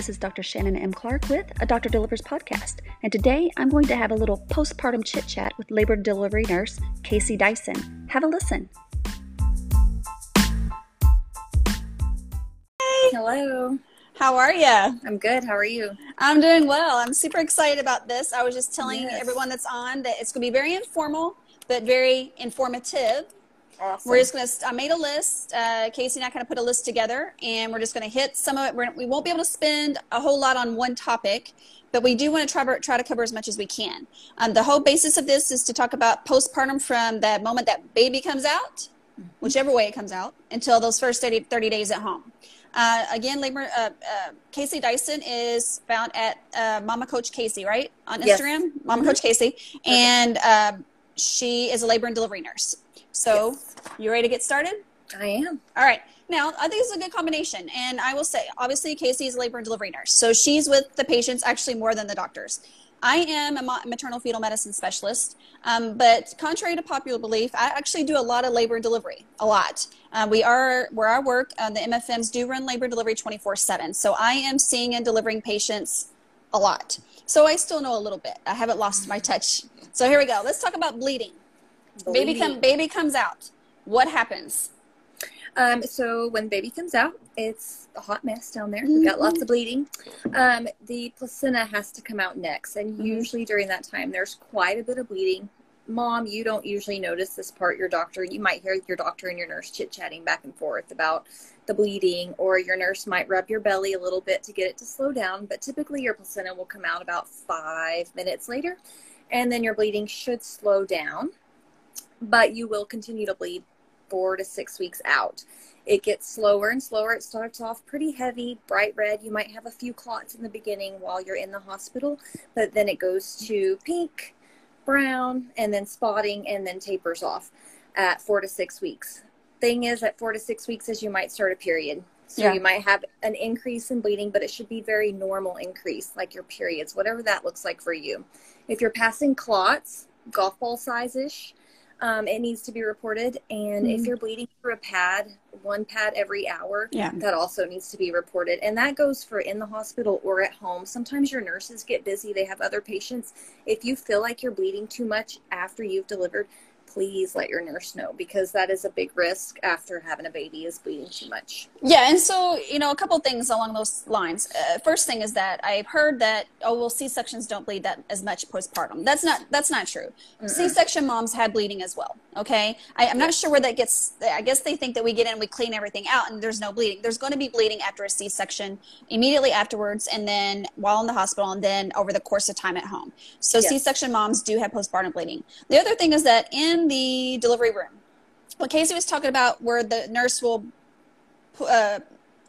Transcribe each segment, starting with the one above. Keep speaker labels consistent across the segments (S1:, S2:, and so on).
S1: This is Dr. Shannon M. Clark with a Doctor Delivers podcast. And today I'm going to have a little postpartum chit chat with labor delivery nurse Kaci Dyson. Have a listen.
S2: Hey.
S3: Hello.
S2: How are you?
S3: I'm good. How are you?
S2: I'm doing well. I'm super excited about this. I was just telling
S3: Yes.
S2: everyone that's on that it's going to be very informal, but very informative.
S3: Awesome.
S2: We're just going to, I made a list. Uh, Kaci and I kind of put a list together, and we're just going to hit some of it. We're, we won't be able to spend a whole lot on one topic, but we do want to try, try to cover as much as we can. Um, the whole basis of this is to talk about postpartum from the moment that baby comes out, whichever way it comes out, until those first 30, 30 days at home. Uh, again, labor, uh, uh, Kaci Dyson is found at uh, Mama Coach Kaci, right? On
S3: Yes.
S2: Instagram, Mama Coach Kaci. And um, she is a labor and delivery nurse. So, you ready to get started?
S3: I am.
S2: All right. Now, I think it's a good combination. And I will say, obviously, Kaci is a labor and delivery nurse. So she's with the patients actually more than the doctors. I am a maternal fetal medicine specialist. Um, but contrary to popular belief, I actually do a lot of labor and delivery, a lot. Uh, we are, where I work, uh, the MFMs do run labor and delivery 24 7. So I am seeing and delivering patients a lot. So I still know a little bit. I haven't lost my touch. So here we go. Let's talk about bleeding. Baby, come, baby comes out. What happens?
S3: Um, so when baby comes out, it's a hot mess down there. We've got lots of bleeding. Um, the placenta has to come out next, and
S2: Mhm.
S3: usually during that time, there's quite a bit of bleeding. Mom, you don't usually notice this part. Your doctor, you might hear your doctor and your nurse chit chatting back and forth about the bleeding, or your nurse might rub your belly a little bit to get it to slow down. But typically, your placenta will come out about five minutes later, and then your bleeding should slow down, but you will continue to bleed four to six weeks out. It gets slower and slower. It starts off pretty heavy, bright red. You might have a few clots in the beginning while you're in the hospital, but then it goes to pink, brown, and then spotting, and then tapers off at four to six weeks. Thing is, at four to six weeks, is you might start a period. So
S2: Yeah.
S3: you might have an increase in bleeding, but it should be very normal increase, like your periods, whatever that looks like for you. If you're passing clots, golf ball size ish, um, it needs to be reported. And if
S2: Mhm.
S3: you're bleeding through a pad, one pad every hour,
S2: Yeah.
S3: that also needs to be reported. And that goes for in the hospital or at home. Sometimes your nurses get busy, they have other patients. If you feel like you're bleeding too much after you've delivered, please let your nurse know because that is a big risk after having a baby is bleeding too much.
S2: Yeah, and so you know, a couple things along those lines. Uh, first thing is that I've heard that oh well, C sections don't bleed that as much postpartum. That's not that's not true. C section moms had bleeding as well. Okay, I, I'm not sure where that gets. I guess they think that we get in, and we clean everything out, and there's no bleeding. There's going to be bleeding after a C section, immediately afterwards, and then while in the hospital, and then over the course of time at home. So
S3: Yes.
S2: C section moms do have postpartum bleeding. The other thing is that in the delivery room, what Kaci was talking about, where the nurse will uh,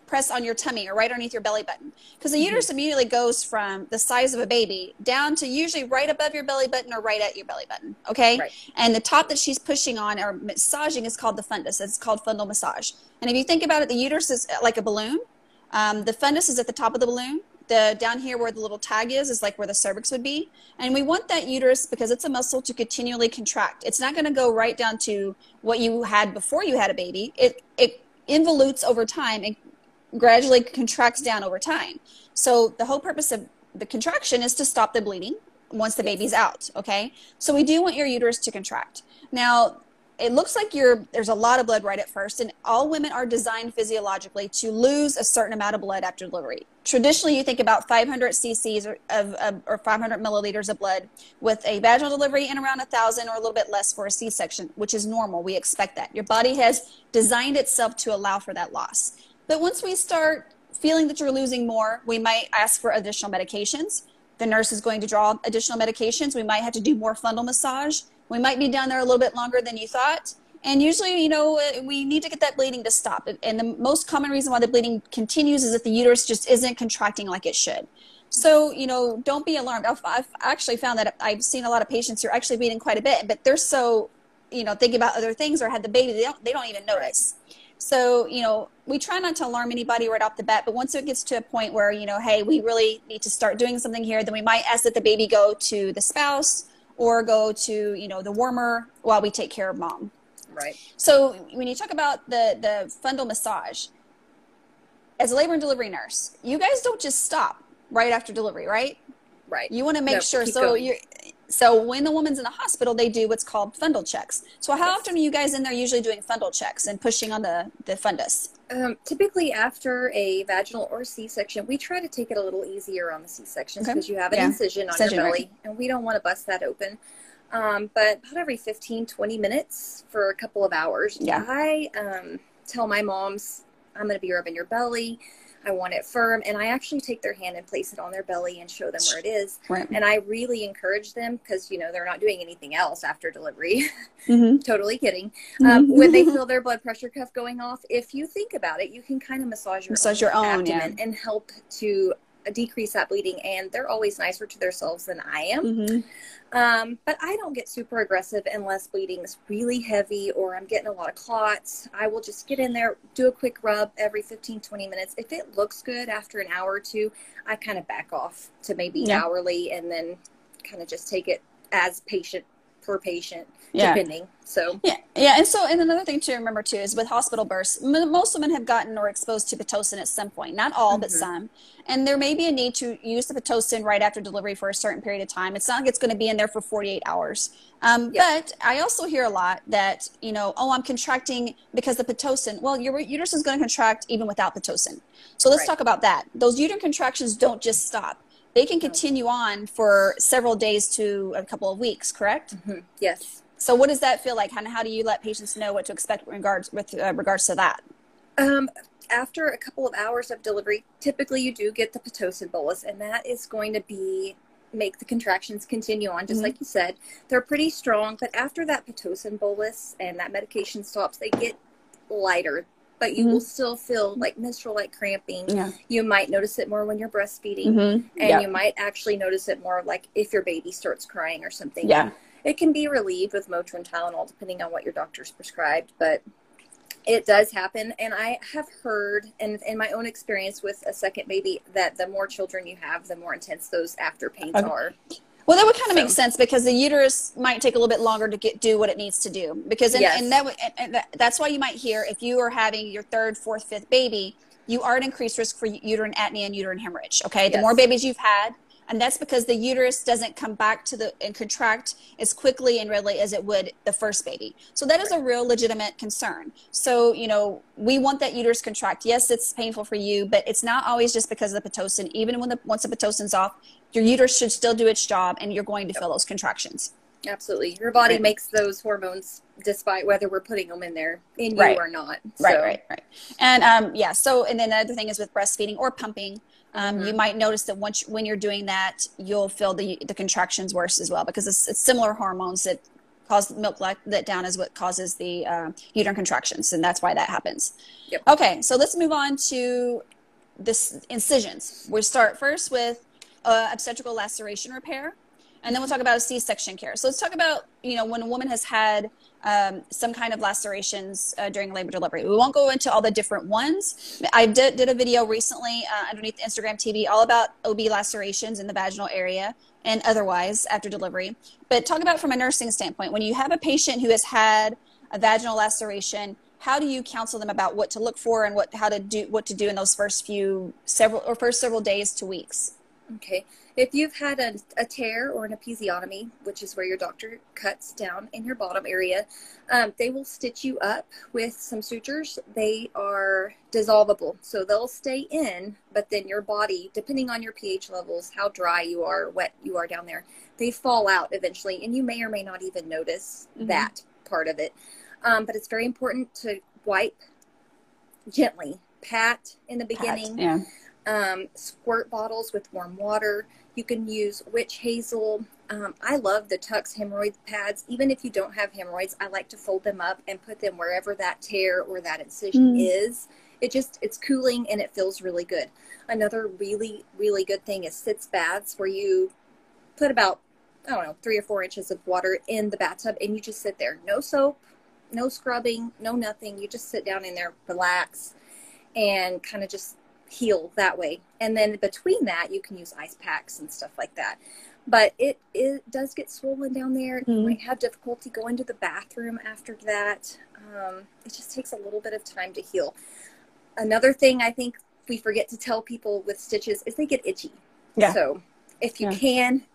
S2: press on your tummy or right underneath your belly button. Because the
S3: Mm-hmm.
S2: uterus immediately goes from the size of a baby down to usually right above your belly button or right at your belly button okay?
S3: Right.
S2: and the top that she's pushing on or massaging is called the fundus. It's called fundal massage. And if you think about it the uterus is like a balloon. Um, the fundus is at the top of the balloon the down here where the little tag is is like where the cervix would be. And we want that uterus because it's a muscle to continually contract. It's not going to go right down to what you had before you had a baby. It it involutes over time. And gradually contracts down over time. So the whole purpose of the contraction is to stop the bleeding once the baby's out okay? So we do want your uterus to contract. Now it looks like you're there's a lot of blood right at first and all women are designed physiologically to lose a certain amount of blood after delivery. Traditionally you think about 500 cc's or, of, of or 500 milliliters of blood with a vaginal delivery and around a thousand or a little bit less for a c-section which is normal. We expect that. Your body has designed itself to allow for that loss. But once we start feeling that you're losing more we might ask for additional medications. The nurse is going to draw additional medications. We might have to do more fundal massage. We might be down there a little bit longer than you thought. And usually, you know, uh, we need to get that bleeding to stop. And the most common reason why the bleeding continues is that the uterus just isn't contracting like it should. So, you know, don't be alarmed. I've, I've actually found that I've seen a lot of patients who are actually bleeding quite a bit, but they're so, you know, thinking about other things or had the baby, they don't, they don't even notice. So, you know, we try not to alarm anybody right off the bat, but once it gets to a point where, you know, hey, we really need to start doing something here, then we might ask that the baby go to the spouse or go to, you know, the warmer while we take care of mom.
S3: Right.
S2: So when you talk about the, the fundal massage, as a labor and delivery nurse, you guys don't just stop right after delivery, right?
S3: Right.
S2: You want to make
S3: No,
S2: sure. So you so when the woman's in the hospital, they do what's called fundal checks. So how
S3: Yes.
S2: often are you guys in there usually doing fundal checks and pushing on the the fundus?
S3: Um, typically, after a vaginal or C-section, we try to take it a little easier on the C-sections
S2: Okay.
S3: because you have an
S2: Yeah.
S3: incision on
S2: Incision,
S3: your
S2: right.
S3: belly, and we don't want to bust that open. Um, but about every 15, 20 minutes for a couple of hours,
S2: Yeah.
S3: I um, tell my moms, I'm going to be rubbing your belly. I want it firm, and I actually take their hand and place it on their belly and show them where it is.
S2: Right.
S3: And I really encourage them because you know they're not doing anything else after delivery.
S2: Mm-hmm.
S3: totally kidding. Um, when they feel their blood pressure cuff going off, if you think about it, you can kind of massage your
S2: Massage your own, yeah.
S3: abdomen and help to decrease that bleeding. And they're always nicer to themselves than I am.
S2: Mm-hmm.
S3: Um, but I don't get super aggressive unless bleeding is really heavy or I'm getting a lot of clots. I will just get in there, do a quick rub every 15, 20 minutes. If it looks good after an hour or two, I kind of back off to maybe
S2: Yeah.
S3: hourly and then kind of just take it as patient per patient,
S2: Yeah.
S3: depending. So,
S2: Yeah, yeah, and so and another thing to remember too is with hospital births, m- most women have gotten or exposed to pitocin at some point. Not all, but
S3: Mhm.
S2: some. And there may be a need to use the pitocin right after delivery for a certain period of time. It's not like it's going to be in there for 48 hours. Um,
S3: Yeah.
S2: But I also hear a lot that you know, oh, I'm contracting because the pitocin. Well, your uterus is going to contract even without pitocin. So let's
S3: Right.
S2: talk about that. Those uterine contractions don't just stop. They can continue on for several days to a couple of weeks. Correct?
S3: mhm, yes.
S2: So what does that feel like? And how do you let patients know what to expect regards with uh, regards to that?
S3: Um, after a couple of hours of delivery, typically you do get the Pitocin bolus, and that is going to be make the contractions continue on, just
S2: Mhm.
S3: like you said. They're pretty strong, but after that Pitocin bolus and that medication stops, they get lighter. But you
S2: Mhm.
S3: will still feel like menstrual like cramping.
S2: Yeah.
S3: You might notice it more when you're breastfeeding.
S2: Mm-hmm.
S3: And
S2: yeah.
S3: you might actually notice it more like if your baby starts crying or something.
S2: yeah.
S3: It can be relieved with Motrin Tylenol, depending on what your doctor's prescribed, but it does happen. And I have heard, and in my own experience with a second baby, that the more children you have, the more intense those after pains
S2: Okay.
S3: are.
S2: Well, that would kind of make sense because the uterus might take a little bit longer to get do what it needs to do. Because and,
S3: Yes.
S2: and that and, that, that's why you might hear if you are having your third, fourth, fifth baby, you are at increased risk for uterine atony and uterine hemorrhage. Okay, the
S3: Yes.
S2: more babies you've had, and that's because the uterus doesn't come back to the and contract as quickly and readily as it would the first baby. So that is a real legitimate concern. So you know we want that uterus contract. Yes, it's painful for you, but it's not always just because of the pitocin. Even when the once the pitocin's off, your uterus should still do its job, and you're going to feel those contractions.
S3: Absolutely. Your body
S2: Right.
S3: makes those hormones despite whether we're putting them in there in
S2: Right.
S3: you or not.
S2: Right,
S3: So,
S2: right, right. And um, yeah. So, and then the other thing is with breastfeeding or pumping, um,
S3: Mhm.
S2: you might notice that once when you're doing that, you'll feel the the contractions worse as well because it's, it's similar hormones that cause milk let let down is what causes the uh, uterine contractions, and that's why that happens.
S3: Yep.
S2: Okay, so let's move on to this incisions. We start first with uh, obstetrical laceration repair, and then we'll talk about a C-section care. So let's talk about you know when a woman has had um, some kind of lacerations uh, during labor delivery. We won't go into all the different ones. I did, did a video recently uh, underneath Instagram TV all about OB lacerations in the vaginal area and otherwise after delivery. But talk about from a nursing standpoint when you have a patient who has had a vaginal laceration. How do you counsel them about what to look for and what how to do what to do in those first few several or first several days to weeks?
S3: Okay. If you've had a, a tear or an episiotomy, which is where your doctor cuts down in your bottom area, um, they will stitch you up with some sutures. They are dissolvable, so they'll stay in, but then your body, depending on your pH levels, how dry you are, wet you are down there, they fall out eventually, and you may or may not even notice
S2: Mhm.
S3: that part of it. Um, but it's very important to wipe gently, pat in the beginning
S2: Yeah.
S3: Um, squirt bottles with warm water. You can use witch hazel. Um, I love the Tucks hemorrhoid pads. Even if you don't have hemorrhoids, I like to fold them up and put them wherever that tear or that incision
S2: Mm.
S3: is. It just it's cooling and it feels really good. Another really really good thing is sitz baths where you put about I don't know three or four inches of water in the bathtub and you just sit there. No soap, no scrubbing, no nothing. You just sit down in there, relax, and kind of just heal that way. And then between that, you can use ice packs and stuff like that. But it, it does get swollen down there. You
S2: Mhm.
S3: might have difficulty going to the bathroom after that. Um, it just takes a little bit of time to heal. Another thing I think we forget to tell people with stitches is they get itchy.
S2: Yeah.
S3: So if you
S2: Yeah.
S3: can,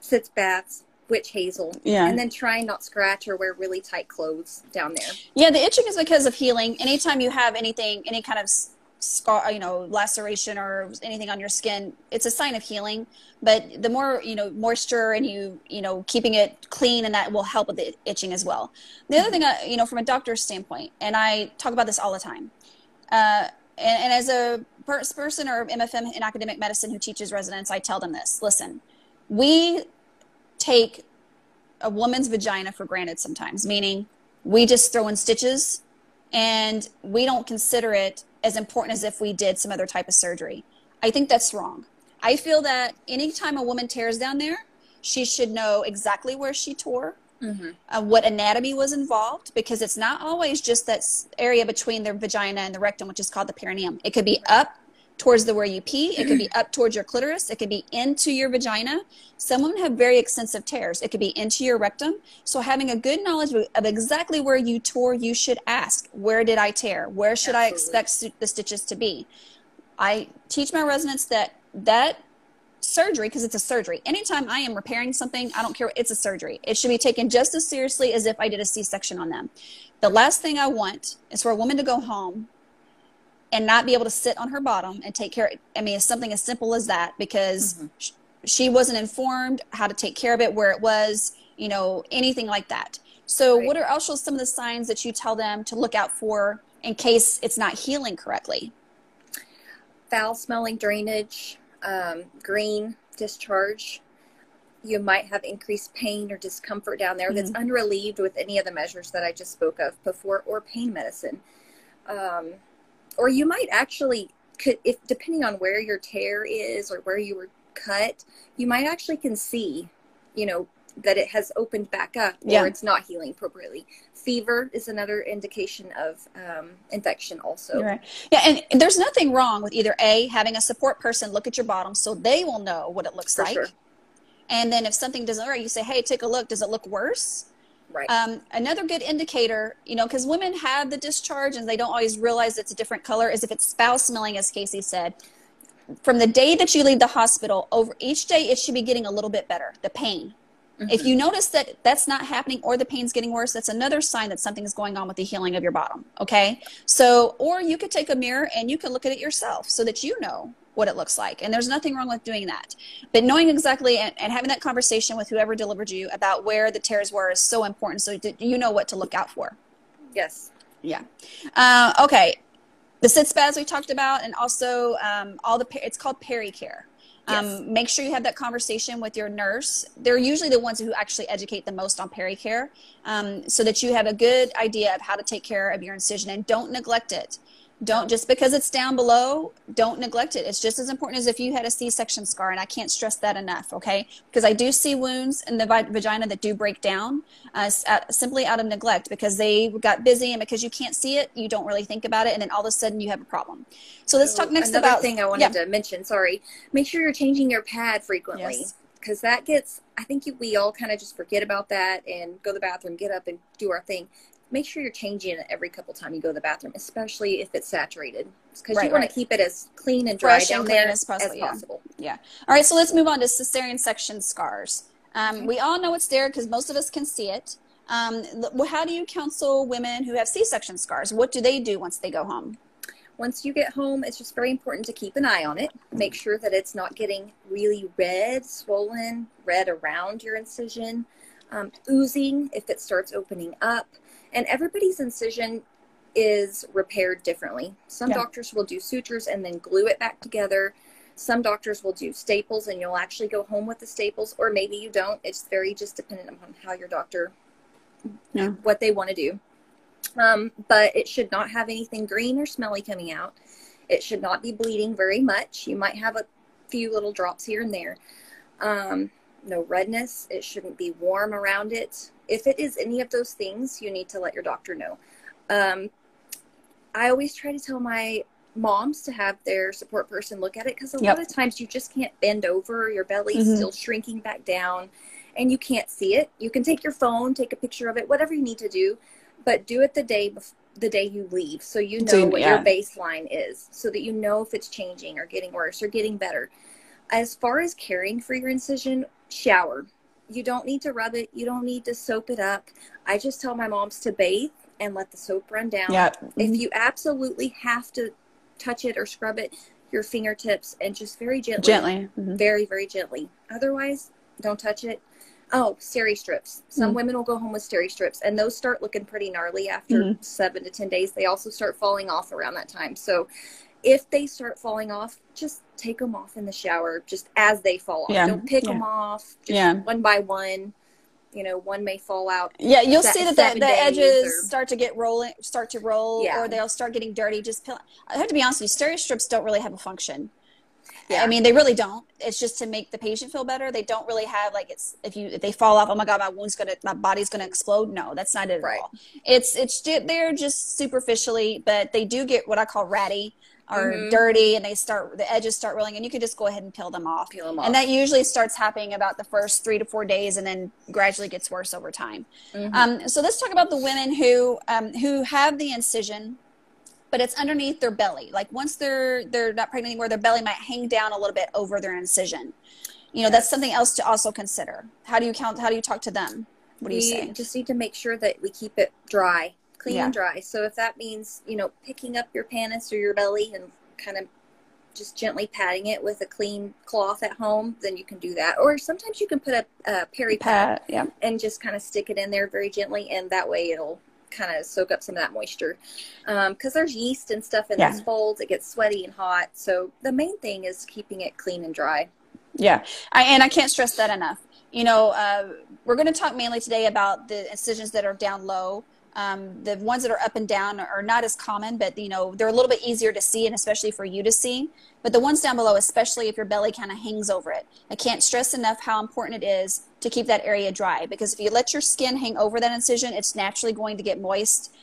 S3: sitz baths, witch hazel,
S2: Yeah.
S3: and then try and not scratch or wear really tight clothes down there.
S2: Yeah, the itching is because of healing. Anytime you have anything, any kind of scar, you know, laceration or anything on your skin, it's a sign of healing. But the more, you know, moisture and you, you know, keeping it clean and that will help with the itching as well. The other thing, I, you know, from a doctor's standpoint, and I talk about this all the time, uh, and, and as a per- person or MFM in academic medicine who teaches residents, I tell them this: listen, we take a woman's vagina for granted sometimes, meaning we just throw in stitches and we don't consider it as important as if we did some other type of surgery. I think that's wrong. I feel that anytime a woman tears down there, she should know exactly where she tore,
S3: Mm-hmm.
S2: uh, what anatomy was involved, because it's not always just that area between the vagina and the rectum, which is called the perineum. It could be up towards the where you pee. It could be up towards your clitoris. It could be into your vagina. Some women have very extensive tears. It could be into your rectum. So having a good knowledge of, exactly where you tore, you should ask, where did I tear? Where should I expect the stitches to be? I teach my residents that that surgery because it's a surgery. Anytime I am repairing something, I don't care. It's a surgery. It should be taken just as seriously as if I did a C-section on them. The last thing I want is for a woman to go home and not be able to sit on her bottom and take care. I mean, it's something as simple as that because
S3: Mhm.
S2: sh- she wasn't informed how to take care of it, where it was, you know, anything like that. So,
S3: Right.
S2: what are also some of the signs that you tell them to look out for in case it's not healing correctly?
S3: Foul smelling drainage, um, green discharge. You might have increased pain or discomfort down there that's unrelieved with any of the measures that I just spoke of before, or pain medicine. Um, or you might actually could, if depending on where your tear is or where you were cut, you might actually can see, you know, that it has opened back up or
S2: Yeah.
S3: it's not healing appropriately. Fever is another indication of um, infection, also.
S2: Right. Yeah, and there's nothing wrong with either A, having a support person look at your bottom so they will know what it looks
S3: For
S2: like.
S3: sure.
S2: And then if something doesn't work, you say, hey, take a look. Does it look worse?
S3: Right.
S2: Um, another good indicator, you know, because women have the discharge and they don't always realize it's a different color, is if it's foul smelling, as Kaci said. From the day that you leave the hospital, over each day, it should be getting a little bit better. The pain. If you notice that that's not happening or the pain's getting worse, that's another sign that something is going on with the healing of your bottom. Okay. So, or you could take a mirror and you can look at it yourself so that you know what it looks like. And there's nothing wrong with doing that. But knowing exactly and, and having that conversation with whoever delivered you about where the tears were is so important so you know what to look out for.
S3: yes.
S2: Yeah. Uh, okay. The sitz baths we talked about, and also um, all the, it's called pericare. Um,
S3: Yes.
S2: Make sure you have that conversation with your nurse. They're usually the ones who actually educate the most on pericare um, so that you have a good idea of how to take care of your incision and don't neglect it. Don't just because it's down below, don't neglect it. It's just as important as if you had a C section scar, and I can't stress that enough, okay? Because I do see wounds in the vagina that do break down uh, simply out of neglect because they got busy and because you can't see it, you don't really think about it, and then all of a sudden you have a problem. So let's talk next
S3: Another
S2: about
S3: thing I wanted
S2: yeah.
S3: to mention. Sorry, make sure you're changing your pad frequently
S2: Yes.
S3: because that gets. I think you, we all kind of just forget about that and go to the bathroom, get up, and do our thing. Make sure you're changing it every couple time you go to the bathroom, especially if it's saturated, because
S2: Right,
S3: you want
S2: right.
S3: to keep it as clean and dry
S2: Fresh and
S3: down
S2: clean
S3: there
S2: as possible, yeah.
S3: possible.
S2: Yeah. All right. So let's move on to cesarean section scars. Um, We all know it's there because most of us can see it. Um, how do you counsel women who have C-section scars? What do they do once they go home?
S3: Once you get home, it's just very important to keep an eye on it. Make sure that it's not getting really red, swollen, red around your incision, um, oozing if it starts opening up. And everybody's incision is repaired differently. Some
S2: Yeah.
S3: doctors will do sutures and then glue it back together. Some doctors will do staples and you'll actually go home with the staples, or maybe you don't. It's very just dependent upon how your doctor,
S2: Yeah.
S3: what they want to do. Um, but it should not have anything green or smelly coming out. It should not be bleeding very much. You might have a few little drops here and there. Um, no redness. It shouldn't be warm around it. If it is any of those things, you need to let your doctor know. Um, I always try to tell my moms to have their support person look at it because a
S2: Yep.
S3: lot of times you just can't bend over. Your belly's
S2: Mhm.
S3: still shrinking back down and you can't see it. You can take your phone, take a picture of it, whatever you need to do. but do it the day before the day you leave so you know
S2: So,
S3: what
S2: yeah.
S3: your baseline is so that you know if it's changing or getting worse or getting better as far as caring for your incision shower you don't need to rub it you don't need to soap it up i just tell my moms to bathe and let the soap run down
S2: Yeah.
S3: if you absolutely have to touch it or scrub it your fingertips and just very gently
S2: Gently. Mhm.
S3: very very gently otherwise don't touch it oh steri strips some
S2: Mm.
S3: women will go home with steri strips and those start looking pretty gnarly after
S2: Mhm.
S3: seven to ten days they also start falling off around that time so if they start falling off just take them off in the shower just as they fall off
S2: Yeah.
S3: don't pick
S2: Yeah.
S3: them off just
S2: Yeah.
S3: one by one you know one may fall out
S2: Yeah, you'll
S3: se-
S2: see that the, the edges
S3: or-
S2: start to get rolling, start to roll,
S3: Yeah.
S2: or they'll start getting dirty. Just peel. I have to be honest with you, steri strips don't really have a function.
S3: Yeah.
S2: I mean, they really don't. It's just to make the patient feel better. They don't really have like it's if you if they fall off. Oh my god, my wound's gonna, my body's gonna explode. No, that's not it
S3: Right.
S2: at all. It's it's they're just superficially, but they do get what I call ratty or
S3: Mhm.
S2: dirty, and they start the edges start rolling, and you can just go ahead and peel them off.
S3: Peel 'em off.
S2: And that usually starts happening about the first three to four days, and then gradually gets worse over time.
S3: Mhm.
S2: Um, so let's talk about the women who um, who have the incision, but it's underneath their belly. Like once they're they're not pregnant anymore, their belly might hang down a little bit over their incision. You know, that's something else to also consider. How do you count? How do you talk to them? What do you say?
S3: we
S2: say?
S3: just need to make sure that we keep it dry, clean
S2: Yeah.
S3: and dry. So if that means, you know, picking up your pannus or your belly and kind of just gently patting it with a clean cloth at home, then you can do that. Or sometimes you can put a, a peri pad
S2: yeah,
S3: and just kind of stick it in there very gently, and that way it'll kind of soak up some of that moisture. Because there's yeast and stuff in
S2: Yeah.
S3: those folds, it gets sweaty and hot. So the main thing is keeping it clean and dry.
S2: yeah. I, and I can't stress that enough. You know, uh, we're going to talk mainly today about the incisions that are down low. Um, the ones that are up and down are not as common, but you know they're a little bit easier to see, and especially for you to see. But the ones down below, especially if your belly kind of hangs over it, I can't stress enough how important it is to keep that area dry. Because if you let your skin hang over that incision, it's naturally going to get moist.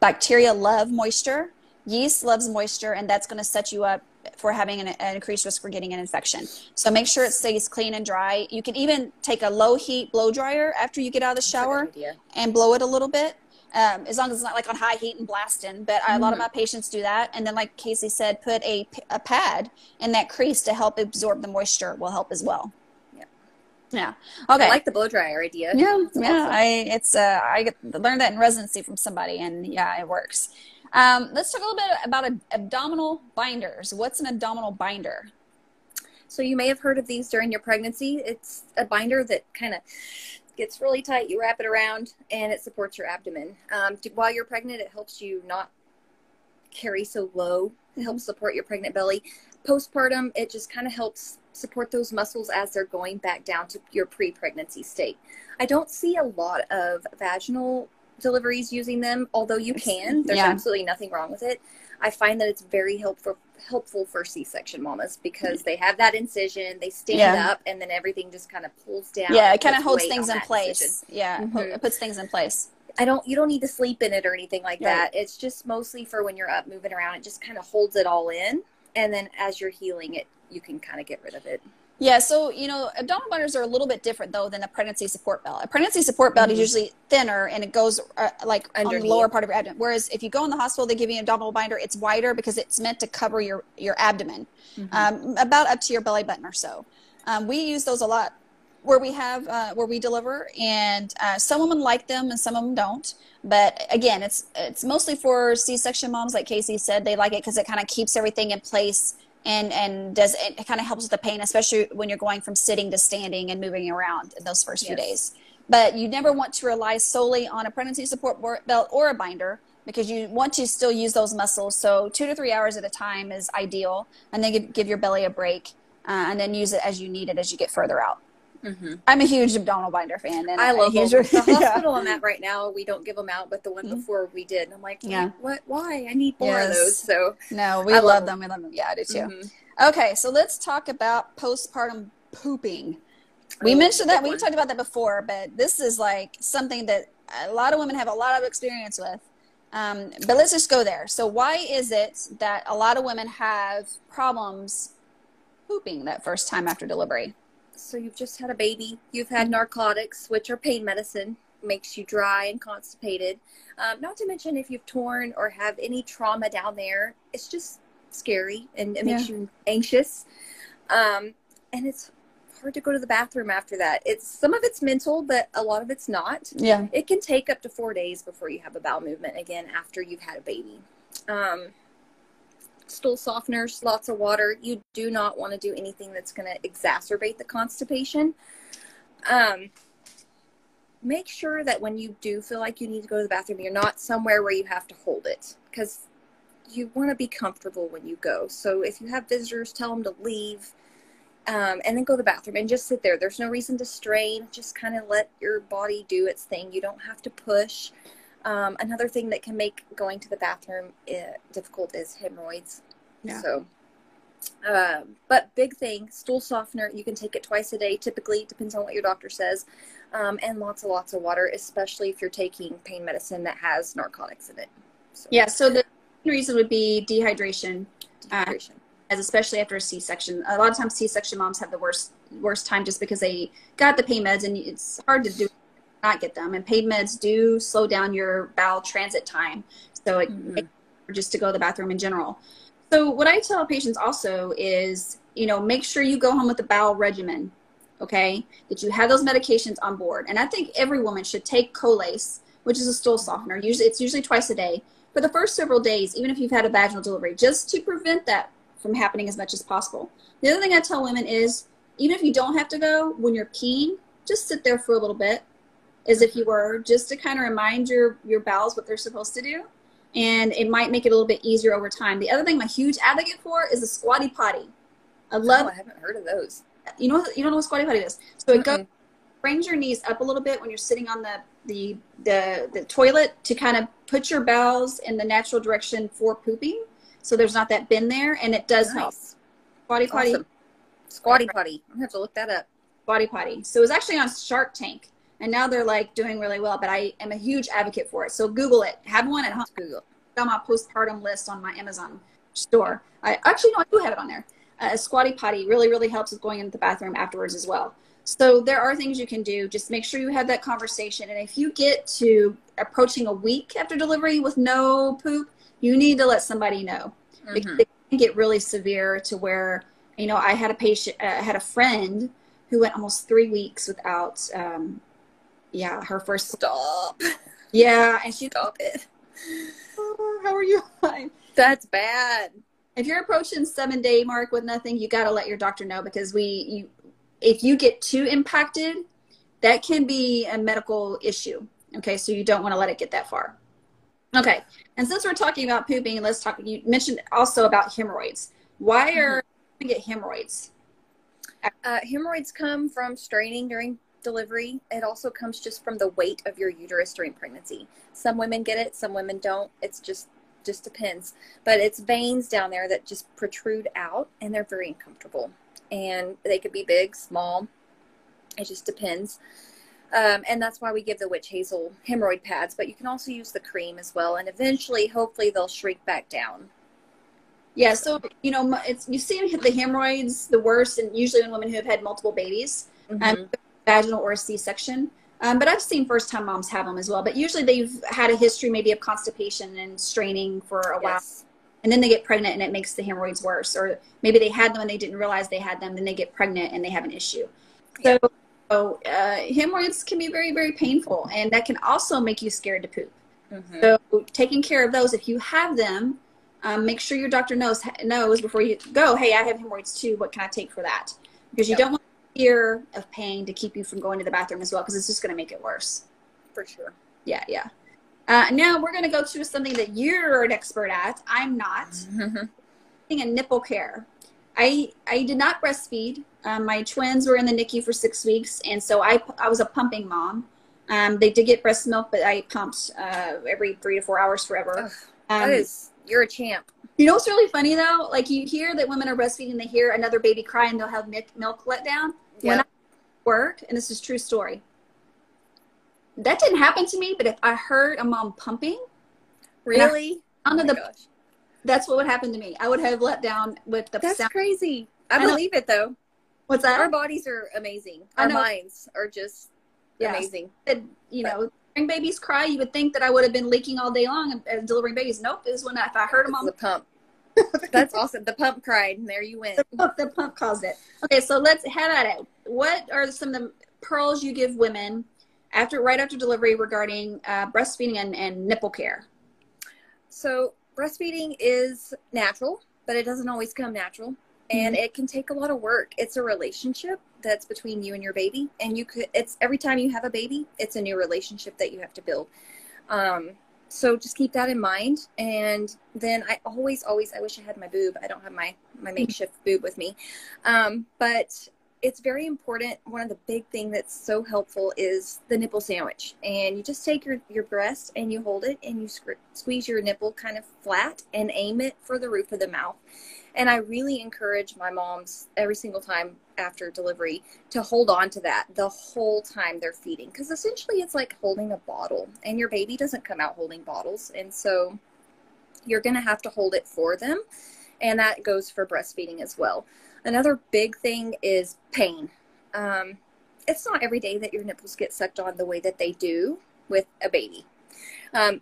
S2: Bacteria love moisture, yeast loves moisture, and that's going to set you up for having an, an increased risk for getting an infection. So make sure it stays clean and dry. You can even take a low heat blow dryer after you get out of the
S3: That's a good
S2: shower and blow it a little bit. Um, as long as it's not like on high heat and blasting, but a lot of
S3: Mhm.
S2: my patients do that. And then, like Kaci said, put a, a pad in that crease to help absorb the moisture will help as well.
S3: Yeah.
S2: Yeah. Okay.
S3: I like the blow dryer idea.
S2: yeah.
S3: It's
S2: Yeah.
S3: awesome.
S2: I it's uh I learned that in residency from somebody, and yeah, it works. Um, let's talk a little bit about ab- abdominal binders. What's an abdominal binder?
S3: So you may have heard of these during your pregnancy. It's a binder that kind of gets really tight. You wrap it around, and it supports your abdomen. Um, to- while you're pregnant, it helps you not carry so low. It helps support your pregnant belly. Postpartum, it just kind of helps support those muscles as they're going back down to your pre-pregnancy state. I don't see a lot of vaginal deliveries using them, although you can. There's
S2: Yeah.
S3: absolutely nothing wrong with it. I find that it's very helpful helpful for C-section mamas because they have that incision, they stand
S2: Yeah.
S3: up, and then everything just kind of pulls down.
S2: yeah, it kind of holds things in place.
S3: incision.
S2: Yeah,
S3: Mhm.
S2: it puts things in place.
S3: I don't. You don't need to sleep in it or anything like
S2: Right.
S3: that. It's just mostly for when you're up moving around. It just kind of holds it all in, and then as you're healing it, you can kind of get rid of it.
S2: Yeah, so you know, abdominal binders are a little bit different though than a pregnancy support belt. A pregnancy support belt is
S3: Mhm.
S2: usually thinner and it goes uh, like on the lower part of your abdomen. Whereas if you go in the hospital, they give you an abdominal binder. It's wider because it's meant to cover your your abdomen, um, about up to your belly button or so. Um, we use those a lot where we have uh, where we deliver, and uh, some women like them and some of them don't. But again, it's it's mostly for C-section moms, like Kaci said. They like it because it kind of keeps everything in place and and does it kind of helps with the pain, especially when you're going from sitting to standing and moving around in those first few days. But you never want to rely solely on a pregnancy support belt or a binder because you want to still use those muscles. So two to three hours at a time is ideal, and then give, give your belly a break, uh, and then use it as you need it as you get further out.
S3: Mm-hmm.
S2: I'm a huge abdominal binder fan, and
S3: I love
S2: huge,
S3: them. The
S2: yeah.
S3: hospital I'm at right now, we don't give them out, but the one
S2: Mhm.
S3: before we did. And I'm like,
S2: Yeah.
S3: what? Why? I need more of those. So
S2: No, we
S3: I
S2: love,
S3: love
S2: them. We love them. Yeah, I do too.
S3: mhm.
S2: Okay, so let's talk about postpartum pooping. We
S3: Oh,
S2: mentioned that we
S3: one.
S2: talked about that before, but this is like something that a lot of women have a lot of experience with. Um, but let's just go there. So, why is it that a lot of women have problems pooping that first time after delivery?
S3: So you've just had a baby. You've had narcotics, which are pain medicine. makes you dry and constipated. Um, not to mention if you've torn or have any trauma down there, it's just scary and it makes
S2: Yeah.
S3: you anxious. Um, and it's hard to go to the bathroom after that. It's some of it's mental, but a lot of it's not.
S2: Yeah.
S3: It can take up to four days before you have a bowel movement again after you've had a baby. Um, stool softeners, lots of water. You do not want to do anything that's going to exacerbate the constipation. Um, make sure that when you do feel like you need to go to the bathroom, you're not somewhere where you have to hold it because you want to be comfortable when you go. So if you have visitors, tell them to leave. Um, and then go to the bathroom and just sit there. There's no reason to strain. Just kind of let your body do its thing. You don't have to push. Um, another thing that can make going to the bathroom uh, difficult is hemorrhoids.
S2: Yeah.
S3: So, um, but big thing, stool softener. You can take it twice a day. Typically, depends on what your doctor says, um, and lots and lots of water, especially if you're taking pain medicine that has narcotics in it. So,
S2: Yeah. So the reason would be dehydration,
S3: dehydration.
S2: as especially after a C-section. A lot of times C-section moms have the worst worst time just because they got the pain meds and it's hard to do not get them. And pain meds do slow down your bowel transit time, so it
S3: Mhm.
S2: just to go to the bathroom in general. So what I tell patients also is, you know, make sure you go home with a bowel regimen, okay? That you have those medications on board. And I think every woman should take Colace, which is a stool softener. Usually it's usually twice a day for the first several days, even if you've had a vaginal delivery, just to prevent that from happening as much as possible. The other thing I tell women is, even if you don't have to go, when you're peeing, just sit there for a little bit, as if you were, just to kind of remind your your bowels what they're supposed to do and it might make it a little bit easier over time. The other thing I'm a huge advocate for is a squatty potty. I oh, love
S3: Oh, I haven't heard of those.
S2: you know you don't know what squatty potty is. So it goes brings your knees up a little bit when you're sitting on the the the, the toilet to kind of put your bowels in the natural direction for pooping. So there's not that bend there, and it does help.
S3: Nice.
S2: Squatty potty,
S3: Awesome. Squatty potty. I'm gonna have to look that up.
S2: Body potty. So it was actually on Shark Tank, and now they're like doing really well. But I am a huge advocate for it. So Google it. Have one at home.
S3: Google.
S2: on my postpartum list on my Amazon store. I actually no, I do have it on there. Uh, a squatty potty really, really helps with going into the bathroom afterwards as well. So there are things you can do. Just make sure you have that conversation. And if you get to approaching a week after delivery with no poop, you need to let somebody know because
S3: Mhm.
S2: it can get really severe to where you know I had a patient, uh, I had a friend who went almost three weeks without, um, yeah, her first,
S3: Stop.
S2: yeah, and she's,
S3: Stop it.
S2: oh, how are you? Fine.
S3: That's bad.
S2: if you're approaching seven day mark with nothing you got to let your doctor know because we you if you get too impacted that can be a medical issue okay so you don't want to let it get that far okay and since we're talking about pooping let's talk you mentioned also about hemorrhoids why are we get hemorrhoids
S3: Uh, hemorrhoids come from straining during delivery. It also comes just from the weight of your uterus during pregnancy. Some women get it, some women don't. It's just just depends. But it's veins down there that just protrude out, and they're very uncomfortable. And they could be big, small. It just depends. Um, and that's why we give the witch hazel hemorrhoid pads. But you can also use the cream as well, and eventually, hopefully, they'll shrink back down.
S2: yeah so you know it's you see the hemorrhoids the worst and usually in women who have had multiple babies
S3: Mhm.
S2: um, vaginal or C-section. Um, but I've seen first-time moms have them as well. But usually they've had a history maybe of constipation and straining for a while, and then they get pregnant and it makes the hemorrhoids worse. Or maybe they had them and they didn't realize they had them. Then they get pregnant and they have an issue. So, so uh, hemorrhoids can be very, very painful, and that can also make you scared to poop.
S3: Mhm.
S2: So taking care of those, if you have them, um, make sure your doctor knows knows before you go. Hey, I have hemorrhoids too. What can I take for that? Because you
S3: Yep.
S2: don't want fear of pain to keep you from going to the bathroom as well, because it's just going to make it worse.
S3: For sure.
S2: Yeah, yeah. Uh, now we're going to go to something that you're an expert at. I'm not.
S3: Mhm.
S2: A nipple care. I I did not breastfeed. Um, my twins were in the NICU for six weeks, and so I I was a pumping mom. Um, they did get breast milk, but I pumped uh, every three to four hours forever.
S3: Ugh,
S2: Um,
S3: that is, you're a champ.
S2: you know what's really funny though? Like you hear that women are breastfeeding, they hear another baby cry, and they'll have milk, milk let down. When I work, and this is a true story. That didn't happen to me, but if I heard a mom pumping,
S3: Really? Oh
S2: under
S3: my
S2: the
S3: gosh.
S2: that's what would happen to me. I would have let down with the
S3: That's
S2: sound.
S3: crazy. I
S2: I know.
S3: believe it though.
S2: What's that?
S3: Our bodies are amazing. Our
S2: know.
S3: minds are just
S2: Yeah.
S3: amazing.
S2: That, you know, hearing babies cry, you would think that I would have been leaking all day long and, and delivering babies. Nope, this is when I, if I heard them
S3: This
S2: on
S3: is a pump. That's awesome. The pump cried, and there you went.
S2: the pump, the pump caused it. Okay, so let's have at it. What are some of the pearls you give women after right after delivery regarding uh, breastfeeding and, and nipple care?
S3: So breastfeeding is natural, but it doesn't always come natural, and it can take a lot of work. It's a relationship that's between you and your baby, and you could. It's every time you have a baby, it's a new relationship that you have to build. Um, so just keep that in mind. And then I always, always, I wish I had my boob. I don't have my my makeshift boob with me, um, but it's very important. One of the big thing that's so helpful is the nipple sandwich. And you just take your, your breast and you hold it and you squeeze your nipple kind of flat and aim it for the roof of the mouth. And I really encourage my moms every single time after delivery to hold on to that the whole time they're feeding. Because essentially it's like holding a bottle, and your baby doesn't come out holding bottles. And so you're going to have to hold it for them. And that goes for breastfeeding as well. Another big thing is pain. Um, it's not every day that your nipples get sucked on the way that they do with a baby. Um,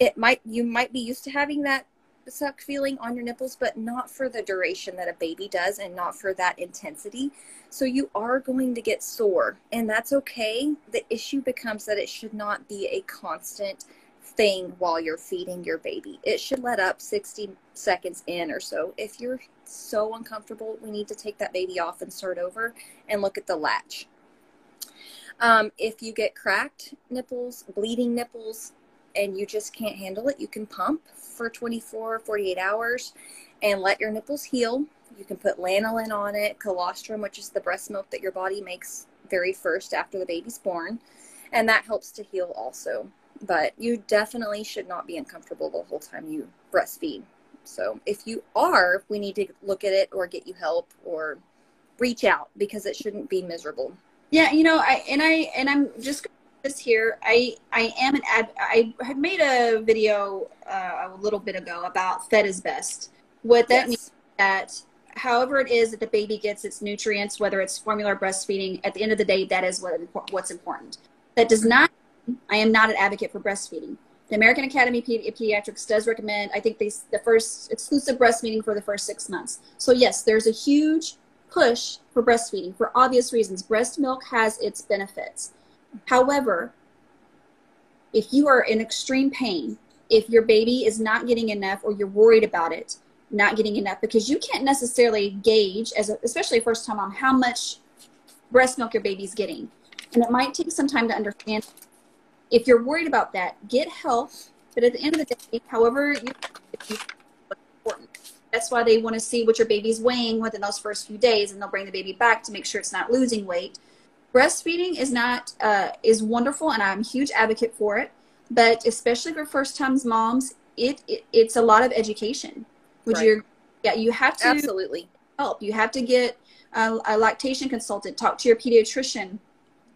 S3: it might you might be used to having that suck feeling on your nipples, but not for the duration that a baby does, and not for that intensity. So you are going to get sore, and that's okay. The issue becomes that it should not be a constant thing while you're feeding your baby. It should let up 60 seconds in or so. If you're so uncomfortable, we need to take that baby off and start over and look at the latch. Um, if you get cracked nipples, bleeding nipples, and you just can't handle it, you can pump for 24, 48 hours and let your nipples heal. You can put lanolin on it, colostrum, which is the breast milk that your body makes very first after the baby's born, and that helps to heal also. But you definitely should not be uncomfortable the whole time you breastfeed. So if you are, we need to look at it or get you help or reach out because it shouldn't be miserable.
S2: Yeah, you know, I and I and I'm just this here. I I am an ad. I had made a video uh, a little bit ago about fed is best. What that
S3: Yes.
S2: means that however it is that the baby gets its nutrients, whether it's formula or breastfeeding, at the end of the day, that is what what's important. That does not. I am not an advocate for breastfeeding. The American Academy of Pediatrics does recommend. I think they the first exclusive breastfeeding for the first six months. So yes, there's a huge push for breastfeeding for obvious reasons. Breast milk has its benefits. However, if you are in extreme pain, if your baby is not getting enough or you're worried about it not getting enough, because you can't necessarily gauge, as a, especially first time mom, how much breast milk your baby's getting. And it might take some time to understand. If you're worried about that, get help. But at the end of the day, however you, important. That's why they want to see what your baby's weighing within those first few days, and they'll bring the baby back to make sure it's not losing weight breastfeeding is not uh, is wonderful and i'm a huge advocate for it but especially for first times moms it, it it's a lot of education would
S3: Right.
S2: you yeah you have to
S3: Absolutely.
S2: help you have to get a, a lactation consultant talk to your pediatrician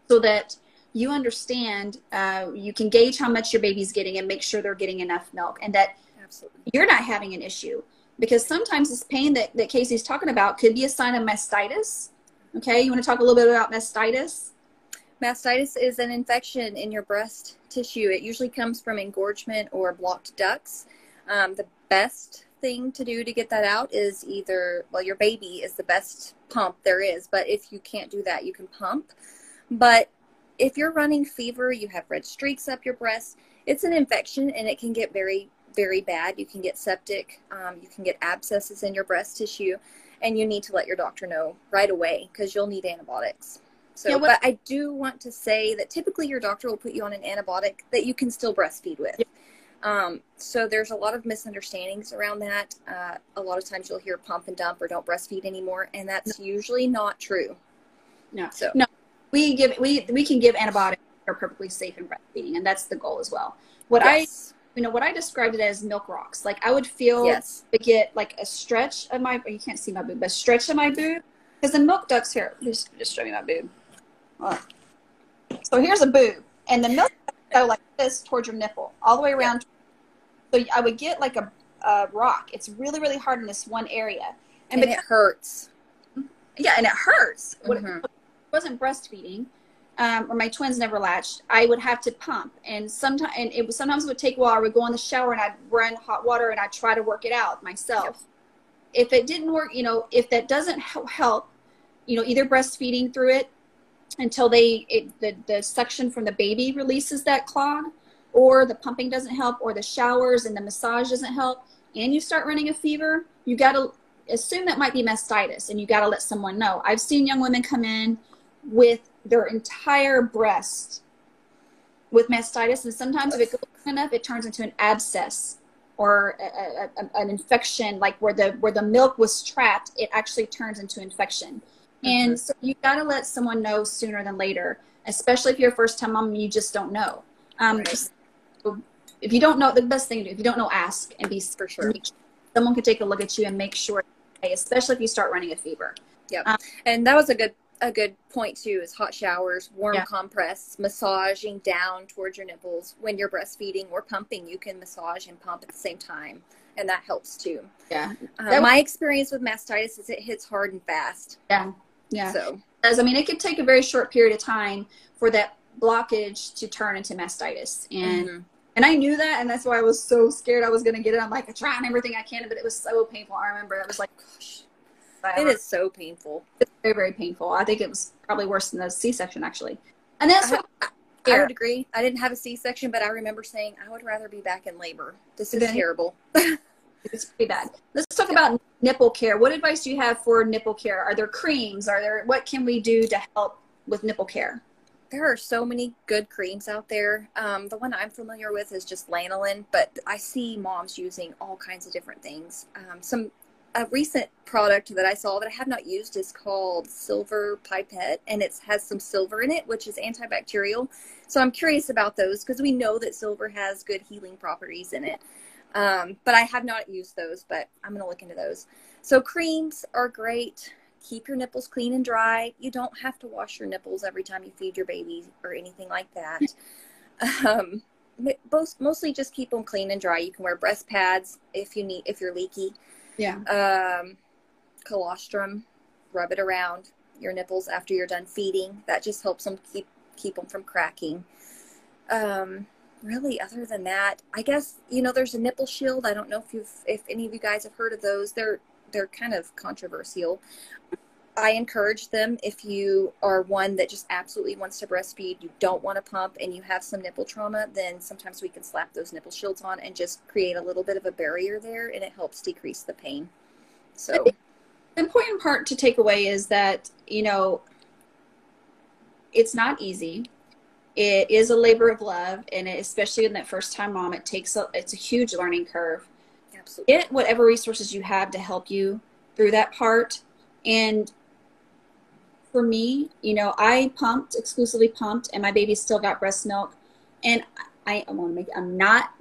S2: so that you understand uh, you can gauge how much your baby's getting and make sure they're getting enough milk and that
S3: Absolutely.
S2: you're not having an issue because sometimes this pain that, that kaci's talking about could be a sign of mastitis okay you want to talk a little bit about mastitis
S3: Mastitis is an infection in your breast tissue. It usually comes from engorgement or blocked ducts. Um, the best thing to do to get that out is either, well, your baby is the best pump there is, but if you can't do that, you can pump. But if you're running fever, you have red streaks up your breast, it's an infection and it can get very, very bad. You can get septic, um, you can get abscesses in your breast tissue, and you need to let your doctor know right away because you'll need antibiotics. So,
S2: Yeah, what-
S3: but I do want to say that typically your doctor will put you on an antibiotic that you can still breastfeed with. Um, so there's a lot of misunderstandings around that. Uh, a lot of times you'll hear pump and dump or don't breastfeed anymore, and that's usually not true.
S2: no
S3: So
S2: No. we give we we can give antibiotics that are perfectly safe in breastfeeding and that's the goal as well what
S3: yes,
S2: i you know what i described it as milk rocks. Like i would feel
S3: yes,
S2: get like a stretch of my you can't see my boob but a stretch of my boob. Because the milk ducts here. Just just show me my boob. So here's a boob and the milk ducts go like this towards your nipple all the way around. So i would get like a, a rock. It's really really hard in this one area. And,
S3: and it hurts.
S2: yeah and it hurts. It
S3: Mhm.
S2: wasn't breastfeeding um, or my twins never latched, I would have to pump, and sometimes and it was sometimes it would take a while. I would go in the shower and I'd run hot water and I'd try to work it out myself. Yep. If it didn't work, you know, if that doesn't help, you know, either breastfeeding through it until they it, the the suction from the baby releases that clog, or the pumping doesn't help, or the showers and the massage doesn't help, and you start running a fever, you got to assume that might be mastitis, and you got to let someone know. I've seen young women come in with their entire breast with mastitis, and sometimes if it goes enough, it turns into an abscess or a, a, an infection, like where the where the milk was trapped, it actually turns into infection. Mm-hmm. And so you got to let someone know sooner than later, especially if you're a first time mom you just don't know. Um, right. so if you don't know, the best thing to do, if you don't know, ask and be
S3: for sure.
S2: Someone can take a look at you and make sure, especially if you start running a fever.
S3: Yeah, um, and that was a good a good point too is hot showers, warm yeah. compress, massaging down towards your nipples. When you're breastfeeding or pumping, you can massage and pump at the same time, and that helps too.
S2: Yeah.
S3: Uh, my experience with mastitis is it hits hard and fast.
S2: Yeah. Yeah.
S3: So,
S2: as I mean, it could take a very short period of time for that blockage to turn into mastitis, and mm-hmm. and I knew that, and that's why I was so scared I was going to get it. I'm like, I'm trying everything I can, but it was so painful. I remember it was like, gosh
S3: it is so painful.
S2: It's very, very painful. I think it was probably worse than the C-section actually. And that's
S3: I, I, I would agree. I didn't have a C-section, but I remember saying I would rather be back in labor. This is terrible.
S2: it's pretty bad. Let's talk yeah. about nipple care. What advice do you have for nipple care? Are there creams? Are there what can we do to help with nipple care?
S3: There are so many good creams out there. Um, the one I'm familiar with is just lanolin, but I see moms using all kinds of different things. Um, some a recent product that I saw that I have not used is called Silver Pipette, and it has some silver in it, which is antibacterial. So I'm curious about those because we know that silver has good healing properties in it. Um, but I have not used those, but I'm going to look into those. So creams are great. Keep your nipples clean and dry. You don't have to wash your nipples every time you feed your baby or anything like that. Um, most, mostly just keep them clean and dry. You can wear breast pads if you need if you're leaky.
S2: Yeah.
S3: Um, colostrum, rub it around your nipples after you're done feeding. That just helps them keep keep them from cracking. Um, really, other than that, I guess you know there's a nipple shield. I don't know if you've if any of you guys have heard of those. They're they're kind of controversial. I encourage them if you are one that just absolutely wants to breastfeed, you don't want to pump, and you have some nipple trauma, then sometimes we can slap those nipple shields on and just create a little bit of a barrier there, and it helps decrease the pain. So,
S2: the important part to take away is that, you know, it's not easy. It is a labor of love, and especially in that first time mom, it takes a, it's a huge learning curve.
S3: Absolutely.
S2: Get whatever resources you have to help you through that part and for me, you know, I pumped, exclusively pumped, and my baby still got breast milk. And I, I want to make, I'm not,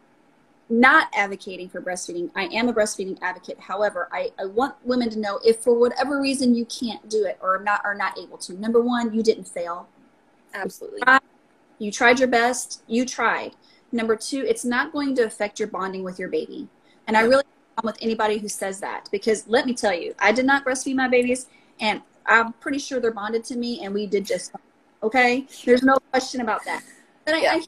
S2: not advocating for breastfeeding. I am a breastfeeding advocate. However, I, I want women to know if for whatever reason you can't do it or not, are not able to. Number one, you didn't fail.
S3: Absolutely.
S2: You tried, you tried your best. You tried. Number two, it's not going to affect your bonding with your baby. And I really with anybody who says that because let me tell you, I did not breastfeed my babies and I'm pretty sure they're bonded to me, and we did just okay. There's no question about that. But I, yeah. I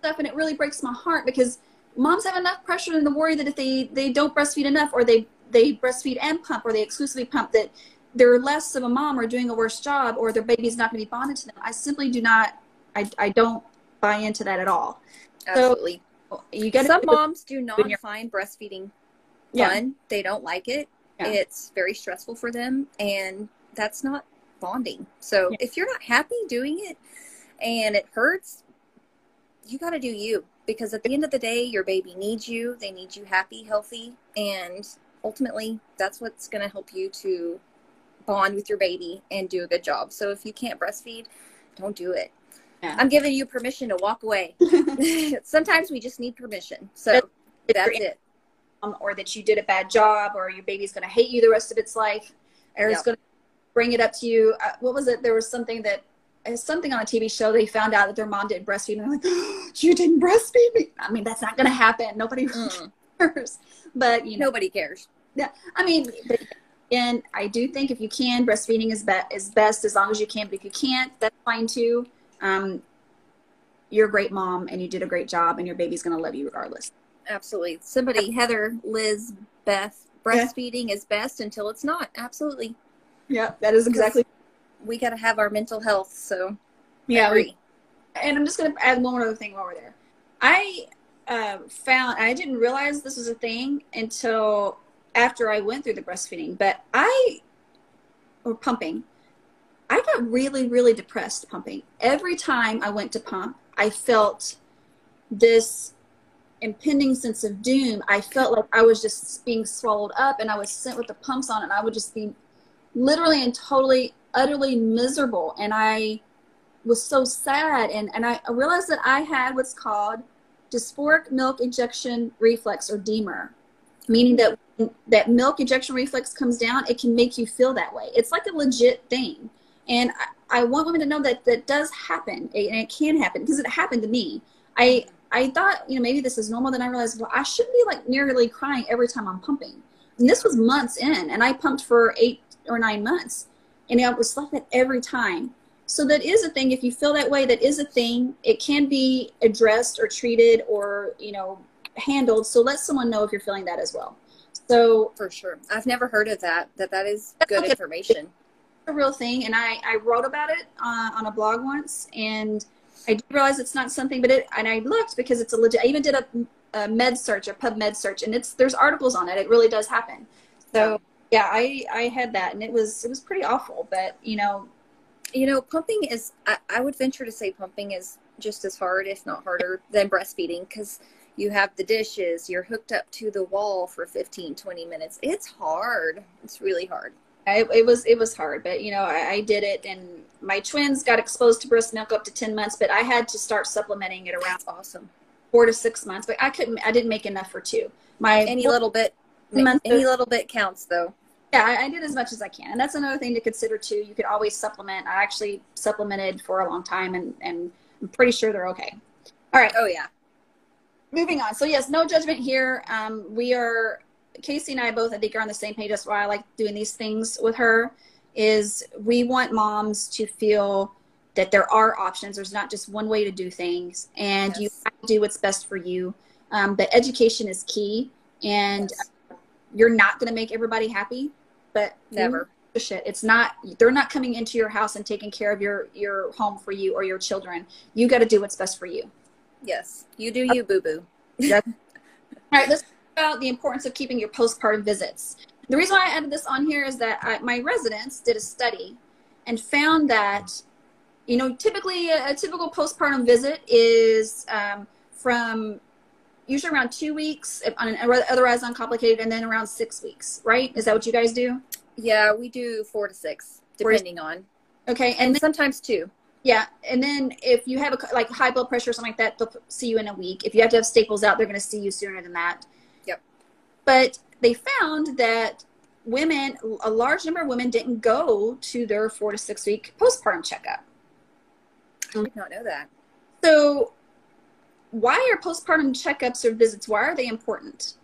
S2: stuff, and it really breaks my heart because moms have enough pressure and the worry that if they they don't breastfeed enough, or they they breastfeed and pump, or they exclusively pump, that they're less of a mom or doing a worse job, or their baby's not going to be bonded to them. I simply do not. I I don't buy into that at all.
S3: Absolutely.
S2: So you get
S3: some moms do not find breastfeeding fun. Yeah. They don't like it. Yeah. It's very stressful for them, and that's not bonding. So yeah. if you're not happy doing it and it hurts, you got to do you because at the end of the day, your baby needs you. They need you happy, healthy, and ultimately, that's what's going to help you to bond with your baby and do a good job. So if you can't breastfeed, don't do it. Yeah. I'm giving you permission to walk away. Sometimes we just need permission. So that's it.
S2: Um, or that you did a bad job, or your baby's going to hate you the rest of its life, or yep. it's going to bring it up to you. Uh, what was it? There was something that uh, something on a TV show. They found out that their mom didn't breastfeed, and they're like, oh, "You didn't breastfeed me." I mean, that's not going to happen. Nobody mm. cares. But you
S3: know, nobody cares.
S2: Yeah, I mean, but, and I do think if you can, breastfeeding is be- is best as long as you can. But if you can't, that's fine too. um, you're a great mom and you did a great job and your baby's going to love you regardless.
S3: Absolutely. Somebody, Heather, Liz, Beth, breastfeeding yeah. is best until it's not. Absolutely.
S2: Yeah, that is exactly.
S3: We got to have our mental health. So,
S2: yeah. We, and I'm just going to add one more other thing while we're there. I uh, found, I didn't realize this was a thing until after I went through the breastfeeding, but I, or pumping, I got really, really depressed pumping. Every time I went to pump, I felt this impending sense of doom. I felt like I was just being swallowed up and I was sent with the pumps on and I would just be literally and totally, utterly miserable. And I was so sad. And, and I realized that I had what's called dysphoric milk ejection reflex or DMER, meaning that that milk ejection reflex comes down, it can make you feel that way. It's like a legit thing. And I, I want women to know that that does happen and it can happen because it happened to me. I I thought, you know, maybe this is normal. Then I realized, well, I shouldn't be like nearly crying every time I'm pumping. And this was months in, and I pumped for eight or nine months, and it was like that every time. So that is a thing. If you feel that way, that is a thing. It can be addressed or treated or you know handled. So let someone know if you're feeling that as well. So
S3: for sure, I've never heard of that. That that is good okay. information.
S2: It's a real thing, and I I wrote about it uh, on a blog once, and I did realize it's not something, but it, and I looked because it's a legit, I even did a, a med search, a PubMed search, and it's, there's articles on it. It really does happen. So yeah, I, I had that and it was, it was pretty awful, but you know,
S3: you know, pumping is, I, I would venture to say pumping is just as hard, if not harder than breastfeeding. Cause you have the dishes, you're hooked up to the wall for 15, 20 minutes. It's hard. It's really hard.
S2: I, it was it was hard, but you know I, I, did it, and my twins got exposed to breast milk up to ten months, but I had to start supplementing it around
S3: That's awesome
S2: four to six months. But I couldn't, I didn't make enough for two.
S3: My any little bit, any little bit counts though.
S2: Yeah, I, I, did as much as I can, and that's another thing to consider too. You could always supplement. I actually supplemented for a long time, and and I'm pretty sure they're okay. All right.
S3: Oh yeah.
S2: Moving on. So yes, no judgment here. Um, we are Kaci and I both, I think, are on the same page. That's why I like doing these things with her. Is we want moms to feel that there are options. There's not just one way to do things, and yes. you have to do what's best for you. Um, but education is key, and yes. You're not going to make everybody happy, but
S3: never.
S2: Shit. It's not. They're not coming into your house and taking care of your your home for you or your children. You got to do what's best for you.
S3: Yes, you do you, boo boo.
S2: All right, let's talk about the importance of keeping your postpartum visits. The reason why I added this on here is that I, my residents did a study and found that, you know, typically a, a typical postpartum visit is um, from usually around two weeks, on otherwise uncomplicated, and then around six weeks, right? Is that what you guys do?
S3: Yeah, we do four to six, depending on.
S2: Okay,
S3: and, and then, sometimes two.
S2: Yeah, and then if you have a like high blood pressure or something like that, they'll see you in a week. If you have to have staples out, they're going to see you sooner than that. Yep. But they found that women, a large number of women didn't go to their four to six week postpartum checkup.
S3: I did not know that.
S2: So, why are postpartum checkups or visits? Why are they important?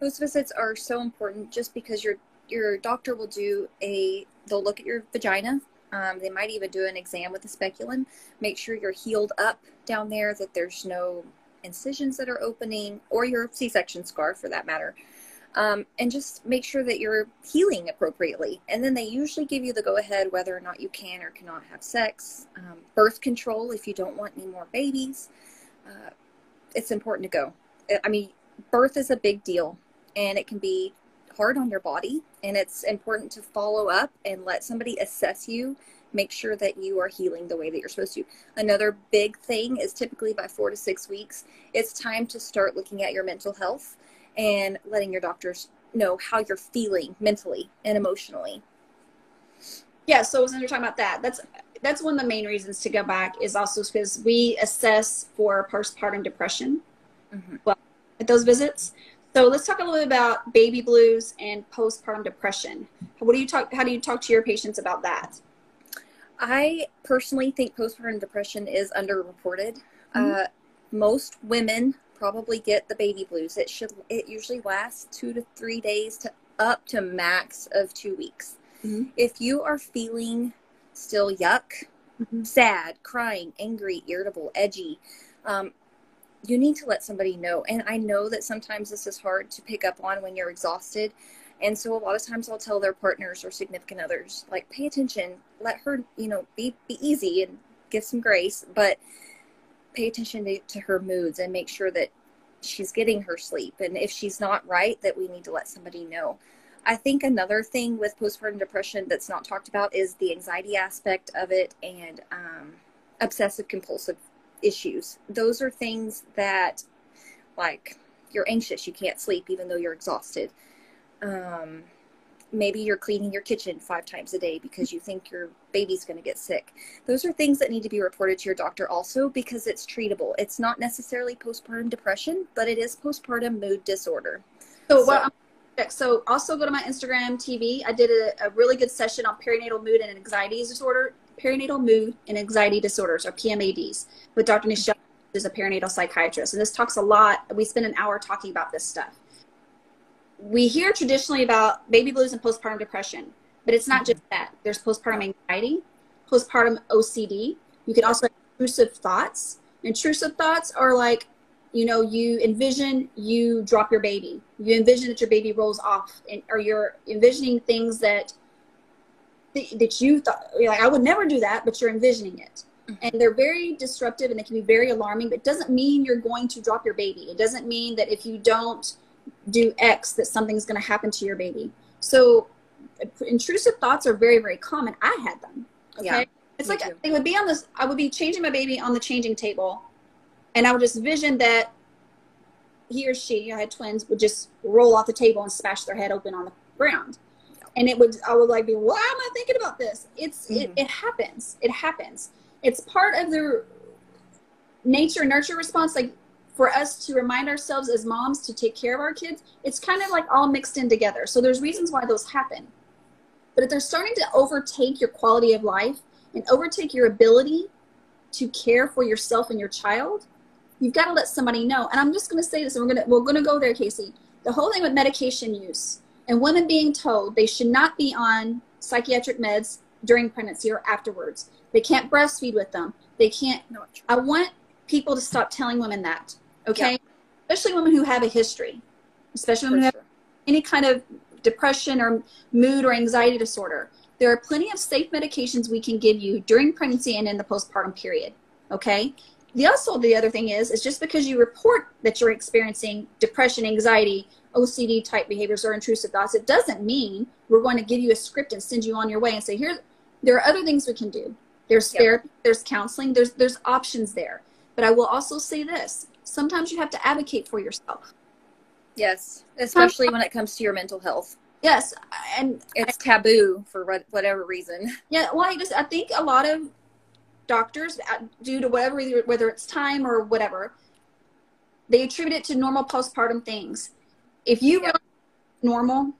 S3: Those visits are so important just because your your doctor will do a they'll look at your vagina. Um, they might even do an exam with a speculum. Make sure you're healed up down there, that there's no incisions that are opening, or your C section scar for that matter. Um, and just make sure that you're healing appropriately. And then they usually give you the go ahead whether or not you can or cannot have sex. Um, birth control if you don't want any more babies. Uh, it's important to go. I mean, birth is a big deal and it can be hard on your body. And it's important to follow up and let somebody assess you make sure that you are healing the way that you're supposed to. Another big thing is typically by four to six weeks, it's time to start looking at your mental health and letting your doctors know how you're feeling mentally and emotionally.
S2: Yeah, so when you're talking about that, that's that's one of the main reasons to go back is also because we assess for postpartum depression mm-hmm. well at those visits. So let's talk a little bit about baby blues and postpartum depression. What do you talk? How do you talk to your patients about that?
S3: I personally think postpartum depression is underreported. Mm-hmm. Uh, most women probably get the baby blues. It should it usually lasts two to three days to up to max of two weeks. Mm-hmm. If you are feeling still yuck mm-hmm. sad, crying, angry, irritable, edgy. Um, you need to let somebody know. And I know that sometimes this is hard to pick up on when you're exhausted. And so a lot of times I'll tell their partners or significant others, like, pay attention, let her, you know, be, be easy and give some grace, but pay attention to, to her moods and make sure that she's getting her sleep. And if she's not right, that we need to let somebody know. I think another thing with postpartum depression that's not talked about is the anxiety aspect of it and um, obsessive compulsive issues. Those are things that, like, you're anxious, you can't sleep even though you're exhausted. Um, maybe you're cleaning your kitchen five times a day because you think your baby's going to get sick. Those are things that need to be reported to your doctor also because it's treatable. It's not necessarily postpartum depression, but it is postpartum mood disorder.
S2: So, so what so also go to my Instagram TV. I did a, a, really good session on perinatal mood and anxiety disorder, perinatal mood and anxiety disorders or PMADs with Dr. Mm-hmm. Nichelle, who's a perinatal psychiatrist. And this talks a lot. We spend an hour talking about this stuff. We hear traditionally about baby blues and postpartum depression, but it's not mm-hmm. just that. There's postpartum anxiety, postpartum OCD. You can also have intrusive thoughts. Intrusive thoughts are like you know you envision you drop your baby. You envision that your baby rolls off and, or you're envisioning things that that you thought like i would never do that but you're envisioning it. Mm-hmm. and they're very disruptive and they can be very alarming but it doesn't mean you're going to drop your baby. It doesn't mean that if you don't do x that something's going to happen to your baby. So intrusive thoughts are very very common. I had them okay? Yeah, it's like too. they would be on this i would be changing my baby on the changing table and I would just vision that he or she, I had twins, would just roll off the table and smash their head open on the ground. And it would, I would like be, why am I thinking about this? It's, mm-hmm. it, it happens. It happens. It's part of the nature nurture response. Like for us to remind ourselves as moms to take care of our kids, it's kind of like all mixed in together. So there's reasons why those happen. But if they're starting to overtake your quality of life and overtake your ability to care for yourself and your child, you've got to let somebody know. And I'm just going to say this, and we're going to we're going to go there, Kaci. The whole thing with medication use and women being told they should not be on psychiatric meds during pregnancy or afterwards. They can't breastfeed with them. They can't. I want people to stop telling women that. Okay, especially women who have a history, especially women who have any kind of depression or mood or anxiety disorder. There are plenty of safe medications we can give you during pregnancy and in the postpartum period. Okay, the also the other thing is is just because you report that you're experiencing depression anxiety ocd type behaviors or intrusive thoughts it doesn't mean we're going to give you a script and send you on your way and say here there are other things we can do. There's yep. therapy there's counseling there's there's options there. But i will also say this sometimes you have to advocate for yourself.
S3: Yes especially when it comes to your mental health.
S2: Yes and
S3: it's I, taboo for whatever reason.
S2: Yeah well i just i think a lot of doctors, uh, due to whatever, whether it's time or whatever, they attribute it to normal postpartum things. If you yeah. normal,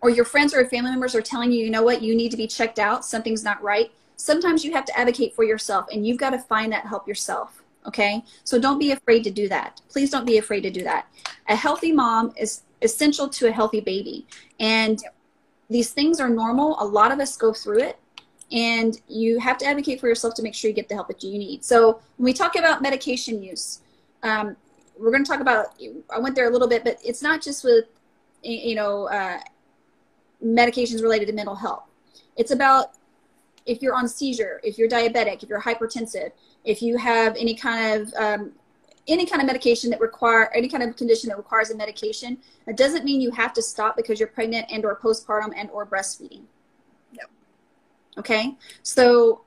S2: or your friends or family members are telling you, you know what, you need to be checked out, something's not right. Sometimes you have to advocate for yourself, and you've got to find that help yourself. Okay, so don't be afraid to do that. Please don't be afraid to do that. A healthy mom is essential to a healthy baby, and these things are normal. A lot of us go through it and you have to advocate for yourself to make sure you get the help that you need. So when we talk about medication use, um, we're going to talk about. I went there a little bit, but it's not just with you know uh, medications related to mental health. It's about if you're on seizure, if you're diabetic, if you're hypertensive, if you have any kind of um, any kind of medication that require any kind of condition that requires a medication, that doesn't mean you have to stop because you're pregnant and or postpartum and or breastfeeding. Okay, so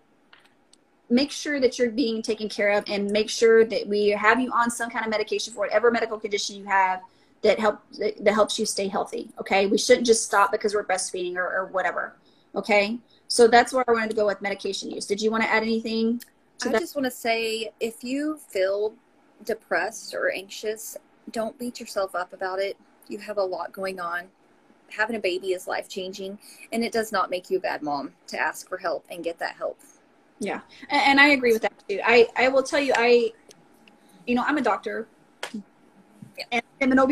S2: make sure that you're being taken care of and make sure that we have you on some kind of medication for whatever medical condition you have that help that helps you stay healthy. Okay, we shouldn't just stop because we're breastfeeding or, or whatever. Okay, so that's where I wanted to go with medication use. Did you want to add anything?
S3: I that? just want to say if you feel depressed or anxious, don't beat yourself up about it. You have a lot going on having a baby is life changing and it does not make you a bad mom to ask for help and get that help
S2: yeah and i agree with that too i i will tell you i you know i'm a doctor yeah. and i'm an ob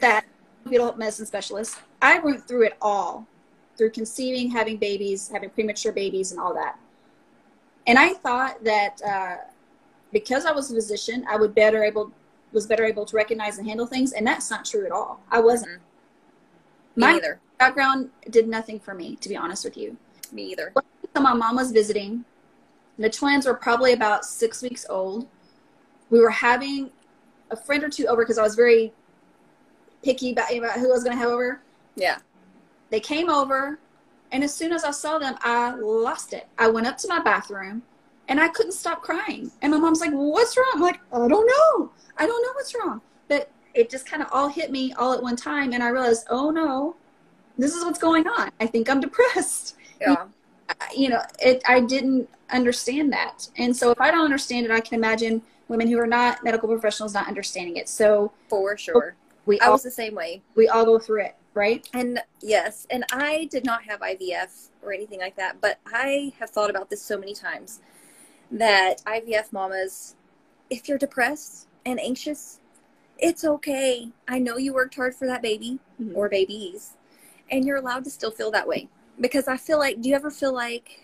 S2: that fetal medicine specialist i went through it all through conceiving having babies having premature babies and all that And I thought that uh, because I was a physician, I would better able was better able to recognize and handle things, and that's not true at all. I wasn't.
S3: Mm-hmm. Me
S2: My
S3: either.
S2: background did nothing for me, to be honest with you.
S3: Me either.
S2: So my mom was visiting. The twins were probably about six weeks old. We were having a friend or two over because I was very picky about, about who I was going to have over.
S3: Yeah.
S2: They came over, and as soon as I saw them, I lost it. I went up to my bathroom, and I couldn't stop crying. And my mom's like, "What's wrong?" I'm like, "I don't know. I don't know what's wrong." But it just kind of all hit me all at one time, and I realized, "Oh no, this is what's going on. I think I'm depressed."
S3: Yeah.
S2: You know, it. I didn't understand that, and so if I don't understand it, I can imagine women who are not medical professionals not understanding it. So
S3: For sure.
S2: we
S3: I
S2: all
S3: was the same way.
S2: we all go through it, right?
S3: And yes, and I did not have IVF or anything like that, but I have thought about this so many times that IVF mamas, if you're depressed and anxious, it's okay. I know you worked hard for that baby
S2: Mhm.
S3: or babies, and you're allowed to still feel that way. Because I feel like, do you ever feel like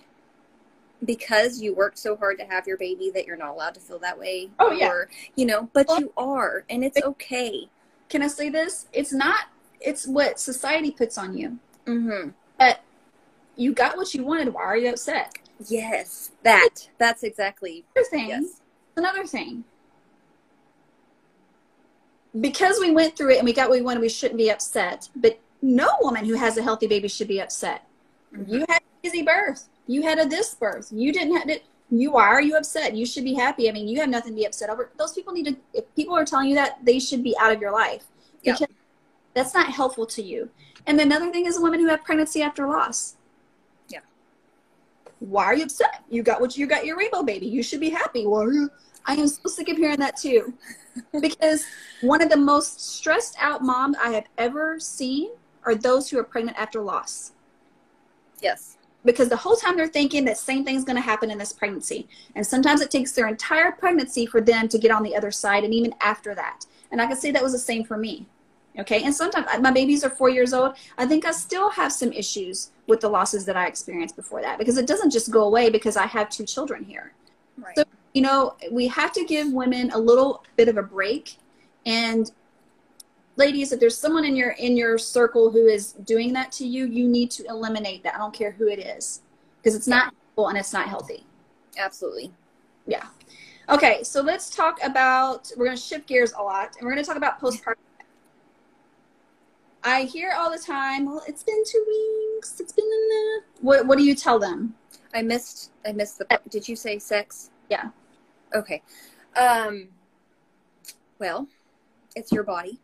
S3: because you worked so hard to have your baby that you're not allowed to feel that way?
S2: Oh, yeah.
S3: Or, you know, but
S2: Well-
S3: you are, and it's okay.
S2: Can I say this? It's not. It's what society puts on you.
S3: Mm-hmm.
S2: But you got what you wanted. Why are you upset?
S3: Yes, that. That's exactly
S2: Another thing.
S3: yes.
S2: Another thing. Because we went through it and we got what we wanted, we shouldn't be upset. But no woman who has a healthy baby should be upset.
S3: Mhm.
S2: You had an easy birth. You had a this birth. You didn't have it. You why are you upset? You should be happy. I mean, you have nothing to be upset over. Those people need to. If people are telling you that, they should be out of your life
S3: Yeah.
S2: because that's not helpful to you. And another thing is women who have pregnancy after loss.
S3: Yeah.
S2: Why are you upset? You got what you got your rainbow baby. You should be happy. Why are you? I am so sick of hearing that too. because one of the most stressed out moms I have ever seen are those who are pregnant after loss.
S3: Yes.
S2: because the whole time they're thinking that same thing's going to happen in this pregnancy. And sometimes it takes their entire pregnancy for them to get on the other side and even after that. And i can say that was the same for me. Okay? And sometimes uh, my babies are four years old. I think i still have some issues with the losses that i experienced before that. Because it doesn't just go away because i have two children here.
S3: Right.
S2: So- you know we have to give women a little bit of a break and ladies if there's someone in your in your circle who is doing that to you you need to eliminate that i don't care who it is because it's not helpful and it's not healthy
S3: Absolutely.
S2: yeah okay so let's talk about we're going to shift gears a lot and we're going to talk about postpartum i hear all the time well it's been two weeks it's been uh, what, what do you tell them
S3: I missed. I missed the. Did you say sex?
S2: Yeah.
S3: Okay. Um. Well, it's your body,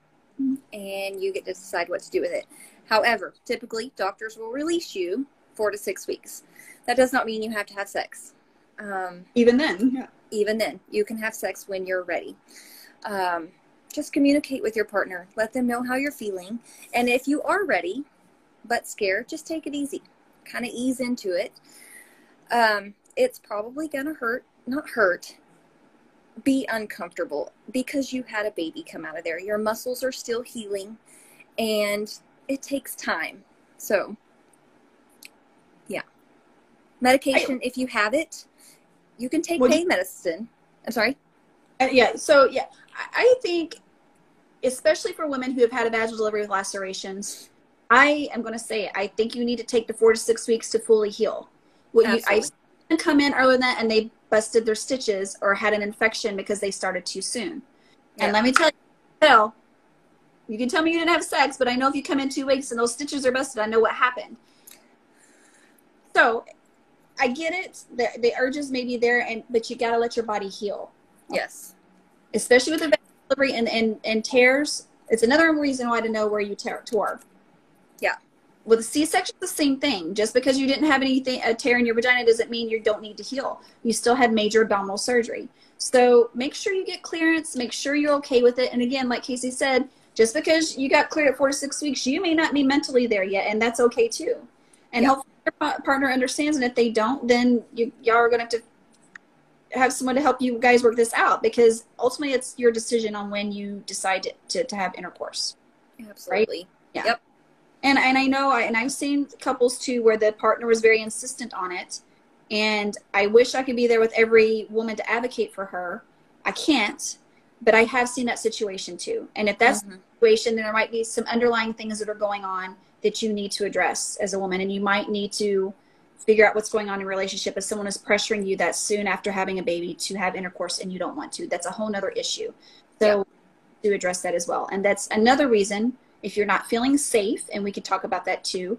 S3: and you get to decide what to do with it. However, typically doctors will release you four to six weeks. That does not mean you have to have sex. Um,
S2: even then
S3: even then, you can have sex when you're ready. Um, just communicate with your partner. Let them know how you're feeling. And if you are ready, but scared, just take it easy. Kind of ease into it. Um, it's probably going to hurt, not hurt, be uncomfortable because you had a baby come out of there. Your muscles are still healing and it takes time. So, yeah. Medication, if you have it, you can take
S2: you-
S3: pain medicine. I'm sorry.
S2: Uh, yeah. So yeah, I, I think, especially for women who have had a vaginal delivery with lacerations, I am going to say I think you need to take the four to six weeks to fully heal. What you,
S3: Absolutely.
S2: seen them come in earlier than that and they busted their stitches or had an infection because they started too soon.
S3: Yeah.
S2: And let me tell you, Phil, you can tell me you didn't have sex, but I know if you come in two weeks and those stitches are busted, I know what happened. So I get it. The, the urges may be there, and but you got to let your body heal
S3: Yes.
S2: especially with the delivery and, and, and tears. It's another reason why to know where you tear, tore.
S3: Yeah.
S2: With a C-section, the same thing. Just because you didn't have anything a tear in your vagina doesn't mean you don't need to heal. You still had major abdominal surgery. So make sure you get clearance. Make sure you're okay with it. And again, like Kaci said, just because you got cleared at four to six weeks, you may not be mentally there yet, and that's okay too. And
S3: Yeah.
S2: hopefully your partner understands. And if they don't, then you y'all are gonna have to have someone to help you guys work this out because ultimately it's your decision on when you decide to, to, to have intercourse.
S3: Absolutely.
S2: And and I know I, and I've seen couples too where the partner was very insistent on it, And I wish I could be there with every woman to advocate for her. I can't, but I have seen that situation too. And if that's
S3: Mhm.
S2: the situation, then there might be some underlying things that are going on that you need to address as a woman. And you might need to figure out what's going on in a relationship if someone is pressuring you that soon after having a baby to have intercourse and you don't want to. That's a whole nother issue. So to address that as well. And that's another reason if you're not feeling safe, and we could talk about that too.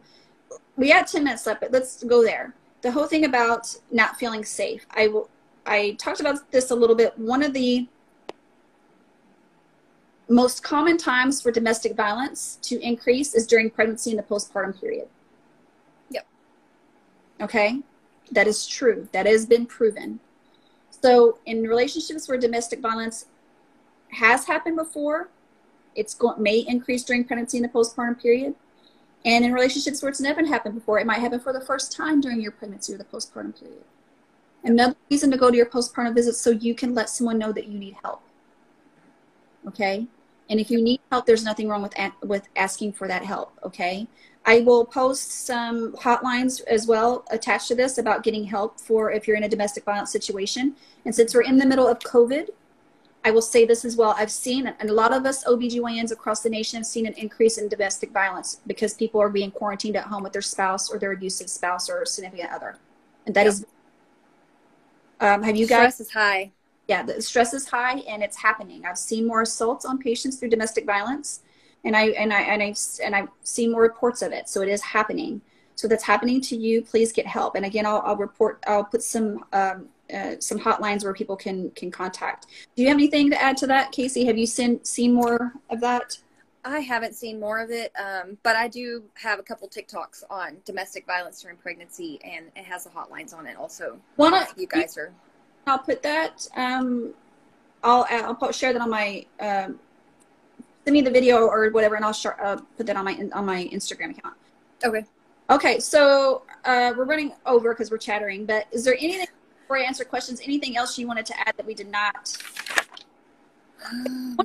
S2: We had 10 minutes left, but let's go there. The whole thing about not feeling safe. I will I talked about this a little bit. One of the most common times for domestic violence to increase is during pregnancy and the postpartum period.
S3: Yep.
S2: Okay? That is true. That has been proven. So, in relationships where domestic violence has happened before, it's going may increase during pregnancy and the postpartum period. And in relationships where it's never happened before, it might happen for the first time during your pregnancy or the postpartum period. Another reason to go to your postpartum visit so you can let someone know that you need help. Okay? And if you need help, there's nothing wrong with with asking for that help, okay? I will post some hotlines as well attached to this about getting help for if you're in a domestic violence situation. And since we're in the middle of COVID, I will say this as well. I've seen, and a lot of us OBGYNs across the nation have seen an increase in domestic violence because people are being quarantined at home with their spouse or their abusive spouse or significant other. And that
S3: Yep.
S2: is. Um, have you guys?
S3: Stress is high.
S2: yeah, the stress is high and it's happening. I've seen more assaults on patients through domestic violence, and I and I and I've and I've seen more reports of it. So it is happening. So that's happening to you. Please get help. And again, I'll, I'll report. I'll put some um, uh, some hotlines where people can can contact. Do you have anything to add to that, Kaci? Have you seen seen more of that?
S3: I haven't seen more of it, um, but I do have a couple TikToks on domestic violence during pregnancy, and it has the hotlines on it also.
S2: One,
S3: If you guys are
S2: I'll put that. Um, I'll I'll put, share that on my um, send me the video or whatever, and I'll sh- uh, put that on my on my Instagram account.
S3: okay.
S2: Okay, so uh, we're running over because we're chattering. But is there anything before I answer questions? Anything else you wanted to add that we did not?
S3: Um,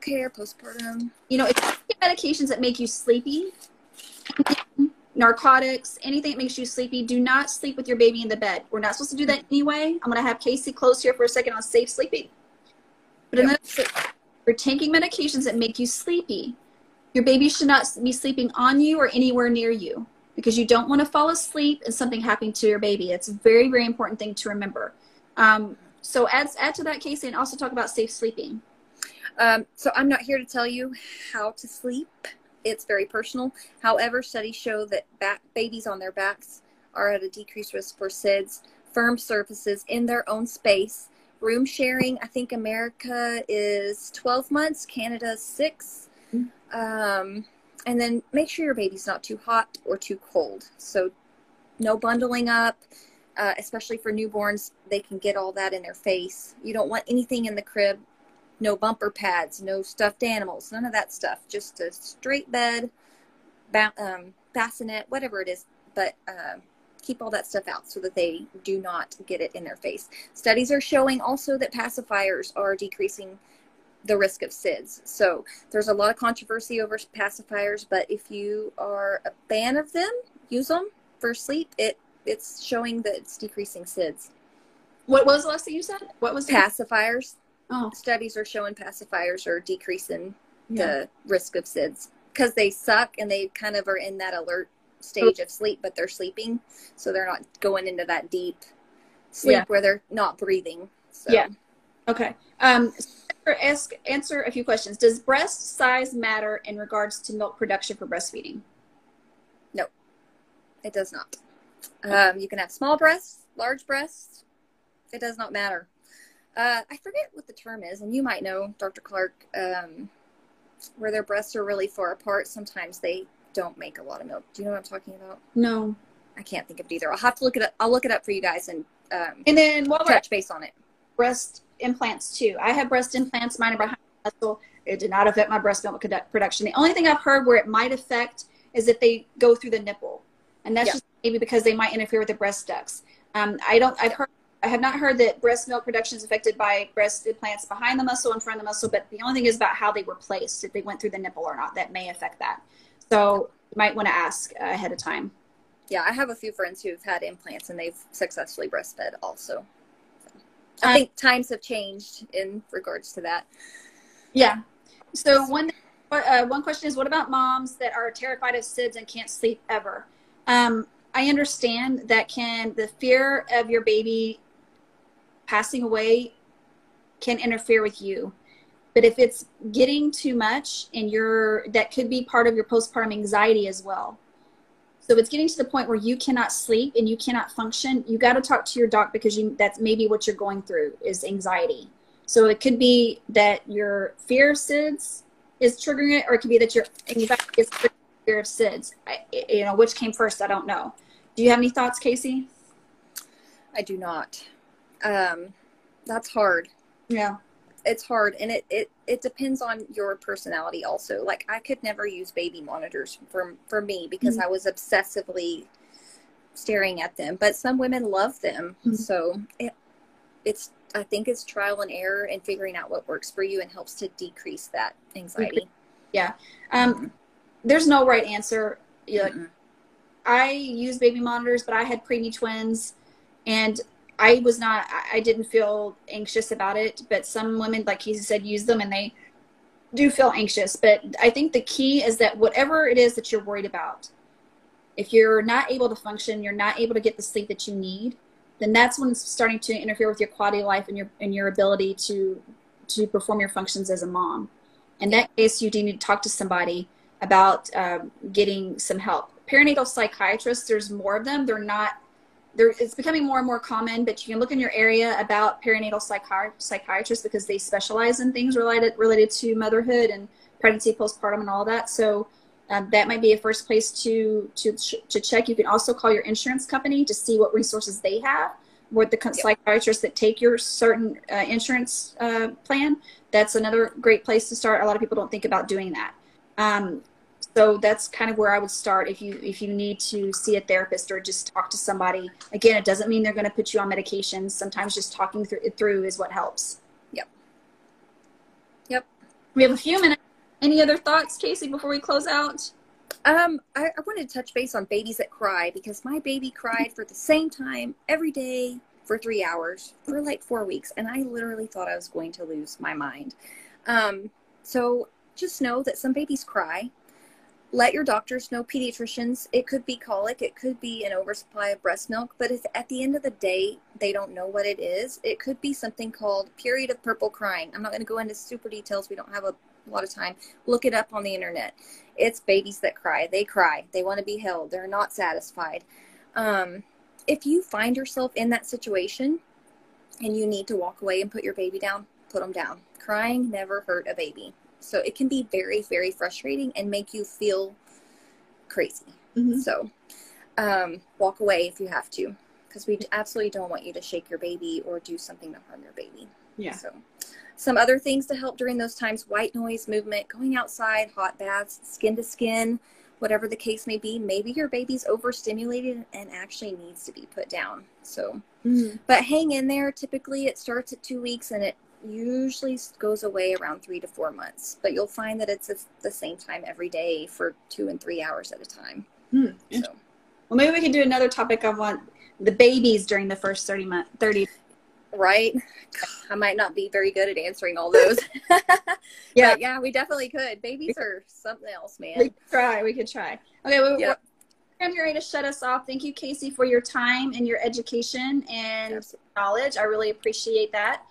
S3: care, postpartum.
S2: You know, if medications that make you sleepy, narcotics, anything that makes you sleepy, do not sleep with your baby in the bed. We're not supposed to do that anyway. I'm going to have Kaci close here for a second on safe sleeping. But
S3: Yep.
S2: another thing, if you're taking medications that make you sleepy, your baby should not be sleeping on you or anywhere near you because you don't want to fall asleep and something happening to your baby. It's a very, very important thing to remember. Um, so add, add to that, Kaci, and also talk about safe sleeping.
S3: Um, so I'm not here to tell you how to sleep. It's very personal. However, studies show that back, babies on their backs are at a decreased risk for SIDS. Firm surfaces in their own space. Room sharing, I think America is 12 months, Canada is 6. Um, and then make sure your baby's not too hot or too cold. So no bundling up, uh, especially for newborns. They can get all that in their face. You don't want anything in the crib no bumper pads, no stuffed animals, none of that stuff. Just a straight bed, ba- um, bassinet, whatever it is. But uh, keep all that stuff out so that they do not get it in their face. Studies are showing also that pacifiers are decreasing the risk of SIDS. So there's a lot of controversy over pacifiers, but if you are a fan of them, use them for sleep. It it's showing that it's decreasing SIDS.
S2: What was the last that you said? What was
S3: Pacifiers
S2: Oh,
S3: studies are showing pacifiers are decreasing
S2: yeah.
S3: the risk of SIDS because they suck and they kind of are in that alert stage of sleep, but they're sleeping, so they're not going into that deep sleep
S2: Yeah.
S3: where they're not breathing. So,
S2: Yeah. Okay. Um, ask answer a few questions. Does breast size matter in regards to milk production for breastfeeding?
S3: No, it does not. Um, you can have small breasts, large breasts. It does not matter. Uh, I forget what the term is, and you might know, Dr. Clark, um, where their breasts are really far apart. Sometimes they don't make a lot of milk. Do you know what I'm talking about?
S2: No.
S3: I can't think of it either. I'll have to look it up. I'll look it up for you guys and um,
S2: And then while we're
S3: touch base on it.
S2: breast implants too, I have breast implants. Mine are behind the muscle. It did not affect my breast milk production. The only thing I've heard where it might affect is if they go through the nipple, and that's
S3: Yeah.
S2: just maybe because they might interfere with the breast ducts. Um, I don't. I've heard. I have not heard that breast milk production is affected by breast implants behind the muscle and front of the muscle, but the only thing is about how they were placed, if they went through the nipple or not. That may affect that. So you might want to ask ahead of time.
S3: yeah, I have a few friends who've had implants and they've successfully breastfed also. I
S2: Um,
S3: think times have changed in regards to that.
S2: Yeah. So one uh, one question is, what about moms that are terrified of SIDS and can't sleep ever? Um, I understand that can the fear of your baby passing away can interfere with you, but if it's getting too much and you're that could be part of your postpartum anxiety as well. So it's getting to the point where you cannot sleep and you cannot function, you got to talk to your doc because you that's maybe what you're going through is anxiety. So it could be that your fear of SIDS is triggering it, or it could be that your anxiety is fear of SIDS. I, you know, which came first? I don't know. Do you have any thoughts, Kaci?
S3: I do not. Um, that's hard.
S2: Yeah.
S3: It's hard, and it, it it depends on your personality also. Like I could never use baby monitors for for me because
S2: Mhm.
S3: I was obsessively staring at them. But some women love them,
S2: Mhm.
S3: so it, it's I think it's trial and error and figuring out what works for you and helps to decrease that anxiety. Yeah.
S2: Um, there's no right answer. Yeah, like. I use baby monitors, but I had preemie twins, and I was not. I- didn't feel anxious about it. But some women, like he said, use them and they do feel anxious. But I think the key is that whatever it is that you're worried about, if you're not able to function, you're not able to get the sleep that you need, then that's when it's starting to interfere with your quality of life and your and your ability to to perform your functions as a mom. In that case, you do need to talk to somebody about um, getting some help. Perinatal psychiatrists, there's more of them. They're not. There, it's becoming more and more common, but you can look in your area about perinatal psychi- psychiatrists because they specialize in things related related to motherhood and pregnancy, postpartum, and all that. So um, that might be a first place to to to check. You can also call your insurance company to see what resources they have. With the con- psychiatrists that take your certain uh, insurance uh, plan, that's another great place to start. A lot of people don't think about doing that. Um, so that's kind of where I would start if you if you need to see a therapist or just talk to somebody. Again, it doesn't mean they're going to put you on medications. Sometimes just talking through it through is what helps.
S3: Yep. Yep.
S2: We have a few minutes. Any other thoughts, Kaci, before we close out?
S3: Um, I, I wanted to touch base on babies that cry because my baby cried for the same time every day for three hours for like four weeks, and I literally thought I was going to lose my mind. Um, so just know that some babies cry. Let your doctors know, pediatricians. It could be colic, it could be an oversupply of breast milk, but if at the end of the day they don't know what it is, it could be something called period of purple crying. I'm not going to go into super details. We don't have a lot of time. Look it up on the internet it's babies that cry. They cry. They want to be held. They're not satisfied. Um, if you find yourself in that situation and you need to walk away and put your baby down, put them down. Crying never hurt a baby. So it can be very, very frustrating and make you feel crazy.
S2: Mm-hmm.
S3: So um, walk away if you have to, because we absolutely don't want you to shake your baby or do something to harm your baby.
S2: Yeah.
S3: So, some other things to help during those times white noise movement, going outside, hot baths, skin to skin, whatever the case may be. Maybe your baby's overstimulated and actually needs to be put down. So,
S2: Mm-hmm.
S3: but hang in there. Typically, it starts at two weeks and it usually goes away around three to four months. But you'll find that it's the same time every day for two and three hours at a time.
S2: Hmm.
S3: So,
S2: Well, maybe we could do another topic on what the babies during the first 30 month 30
S3: right? I might not be very good at answering all those.
S2: Yeah.
S3: But yeah, we definitely could. Babies are something else,
S2: we
S3: man.
S2: could try we could try okay well,
S3: Yep.
S2: getting ready to shut us off thank you kaci for your time and your education and
S3: Absolutely.
S2: knowledge i really appreciate that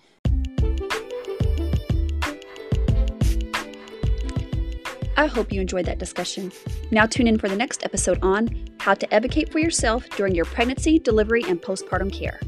S2: I hope you enjoyed that discussion. Now tune in for the next episode on how to advocate for yourself during your pregnancy, delivery, and postpartum care.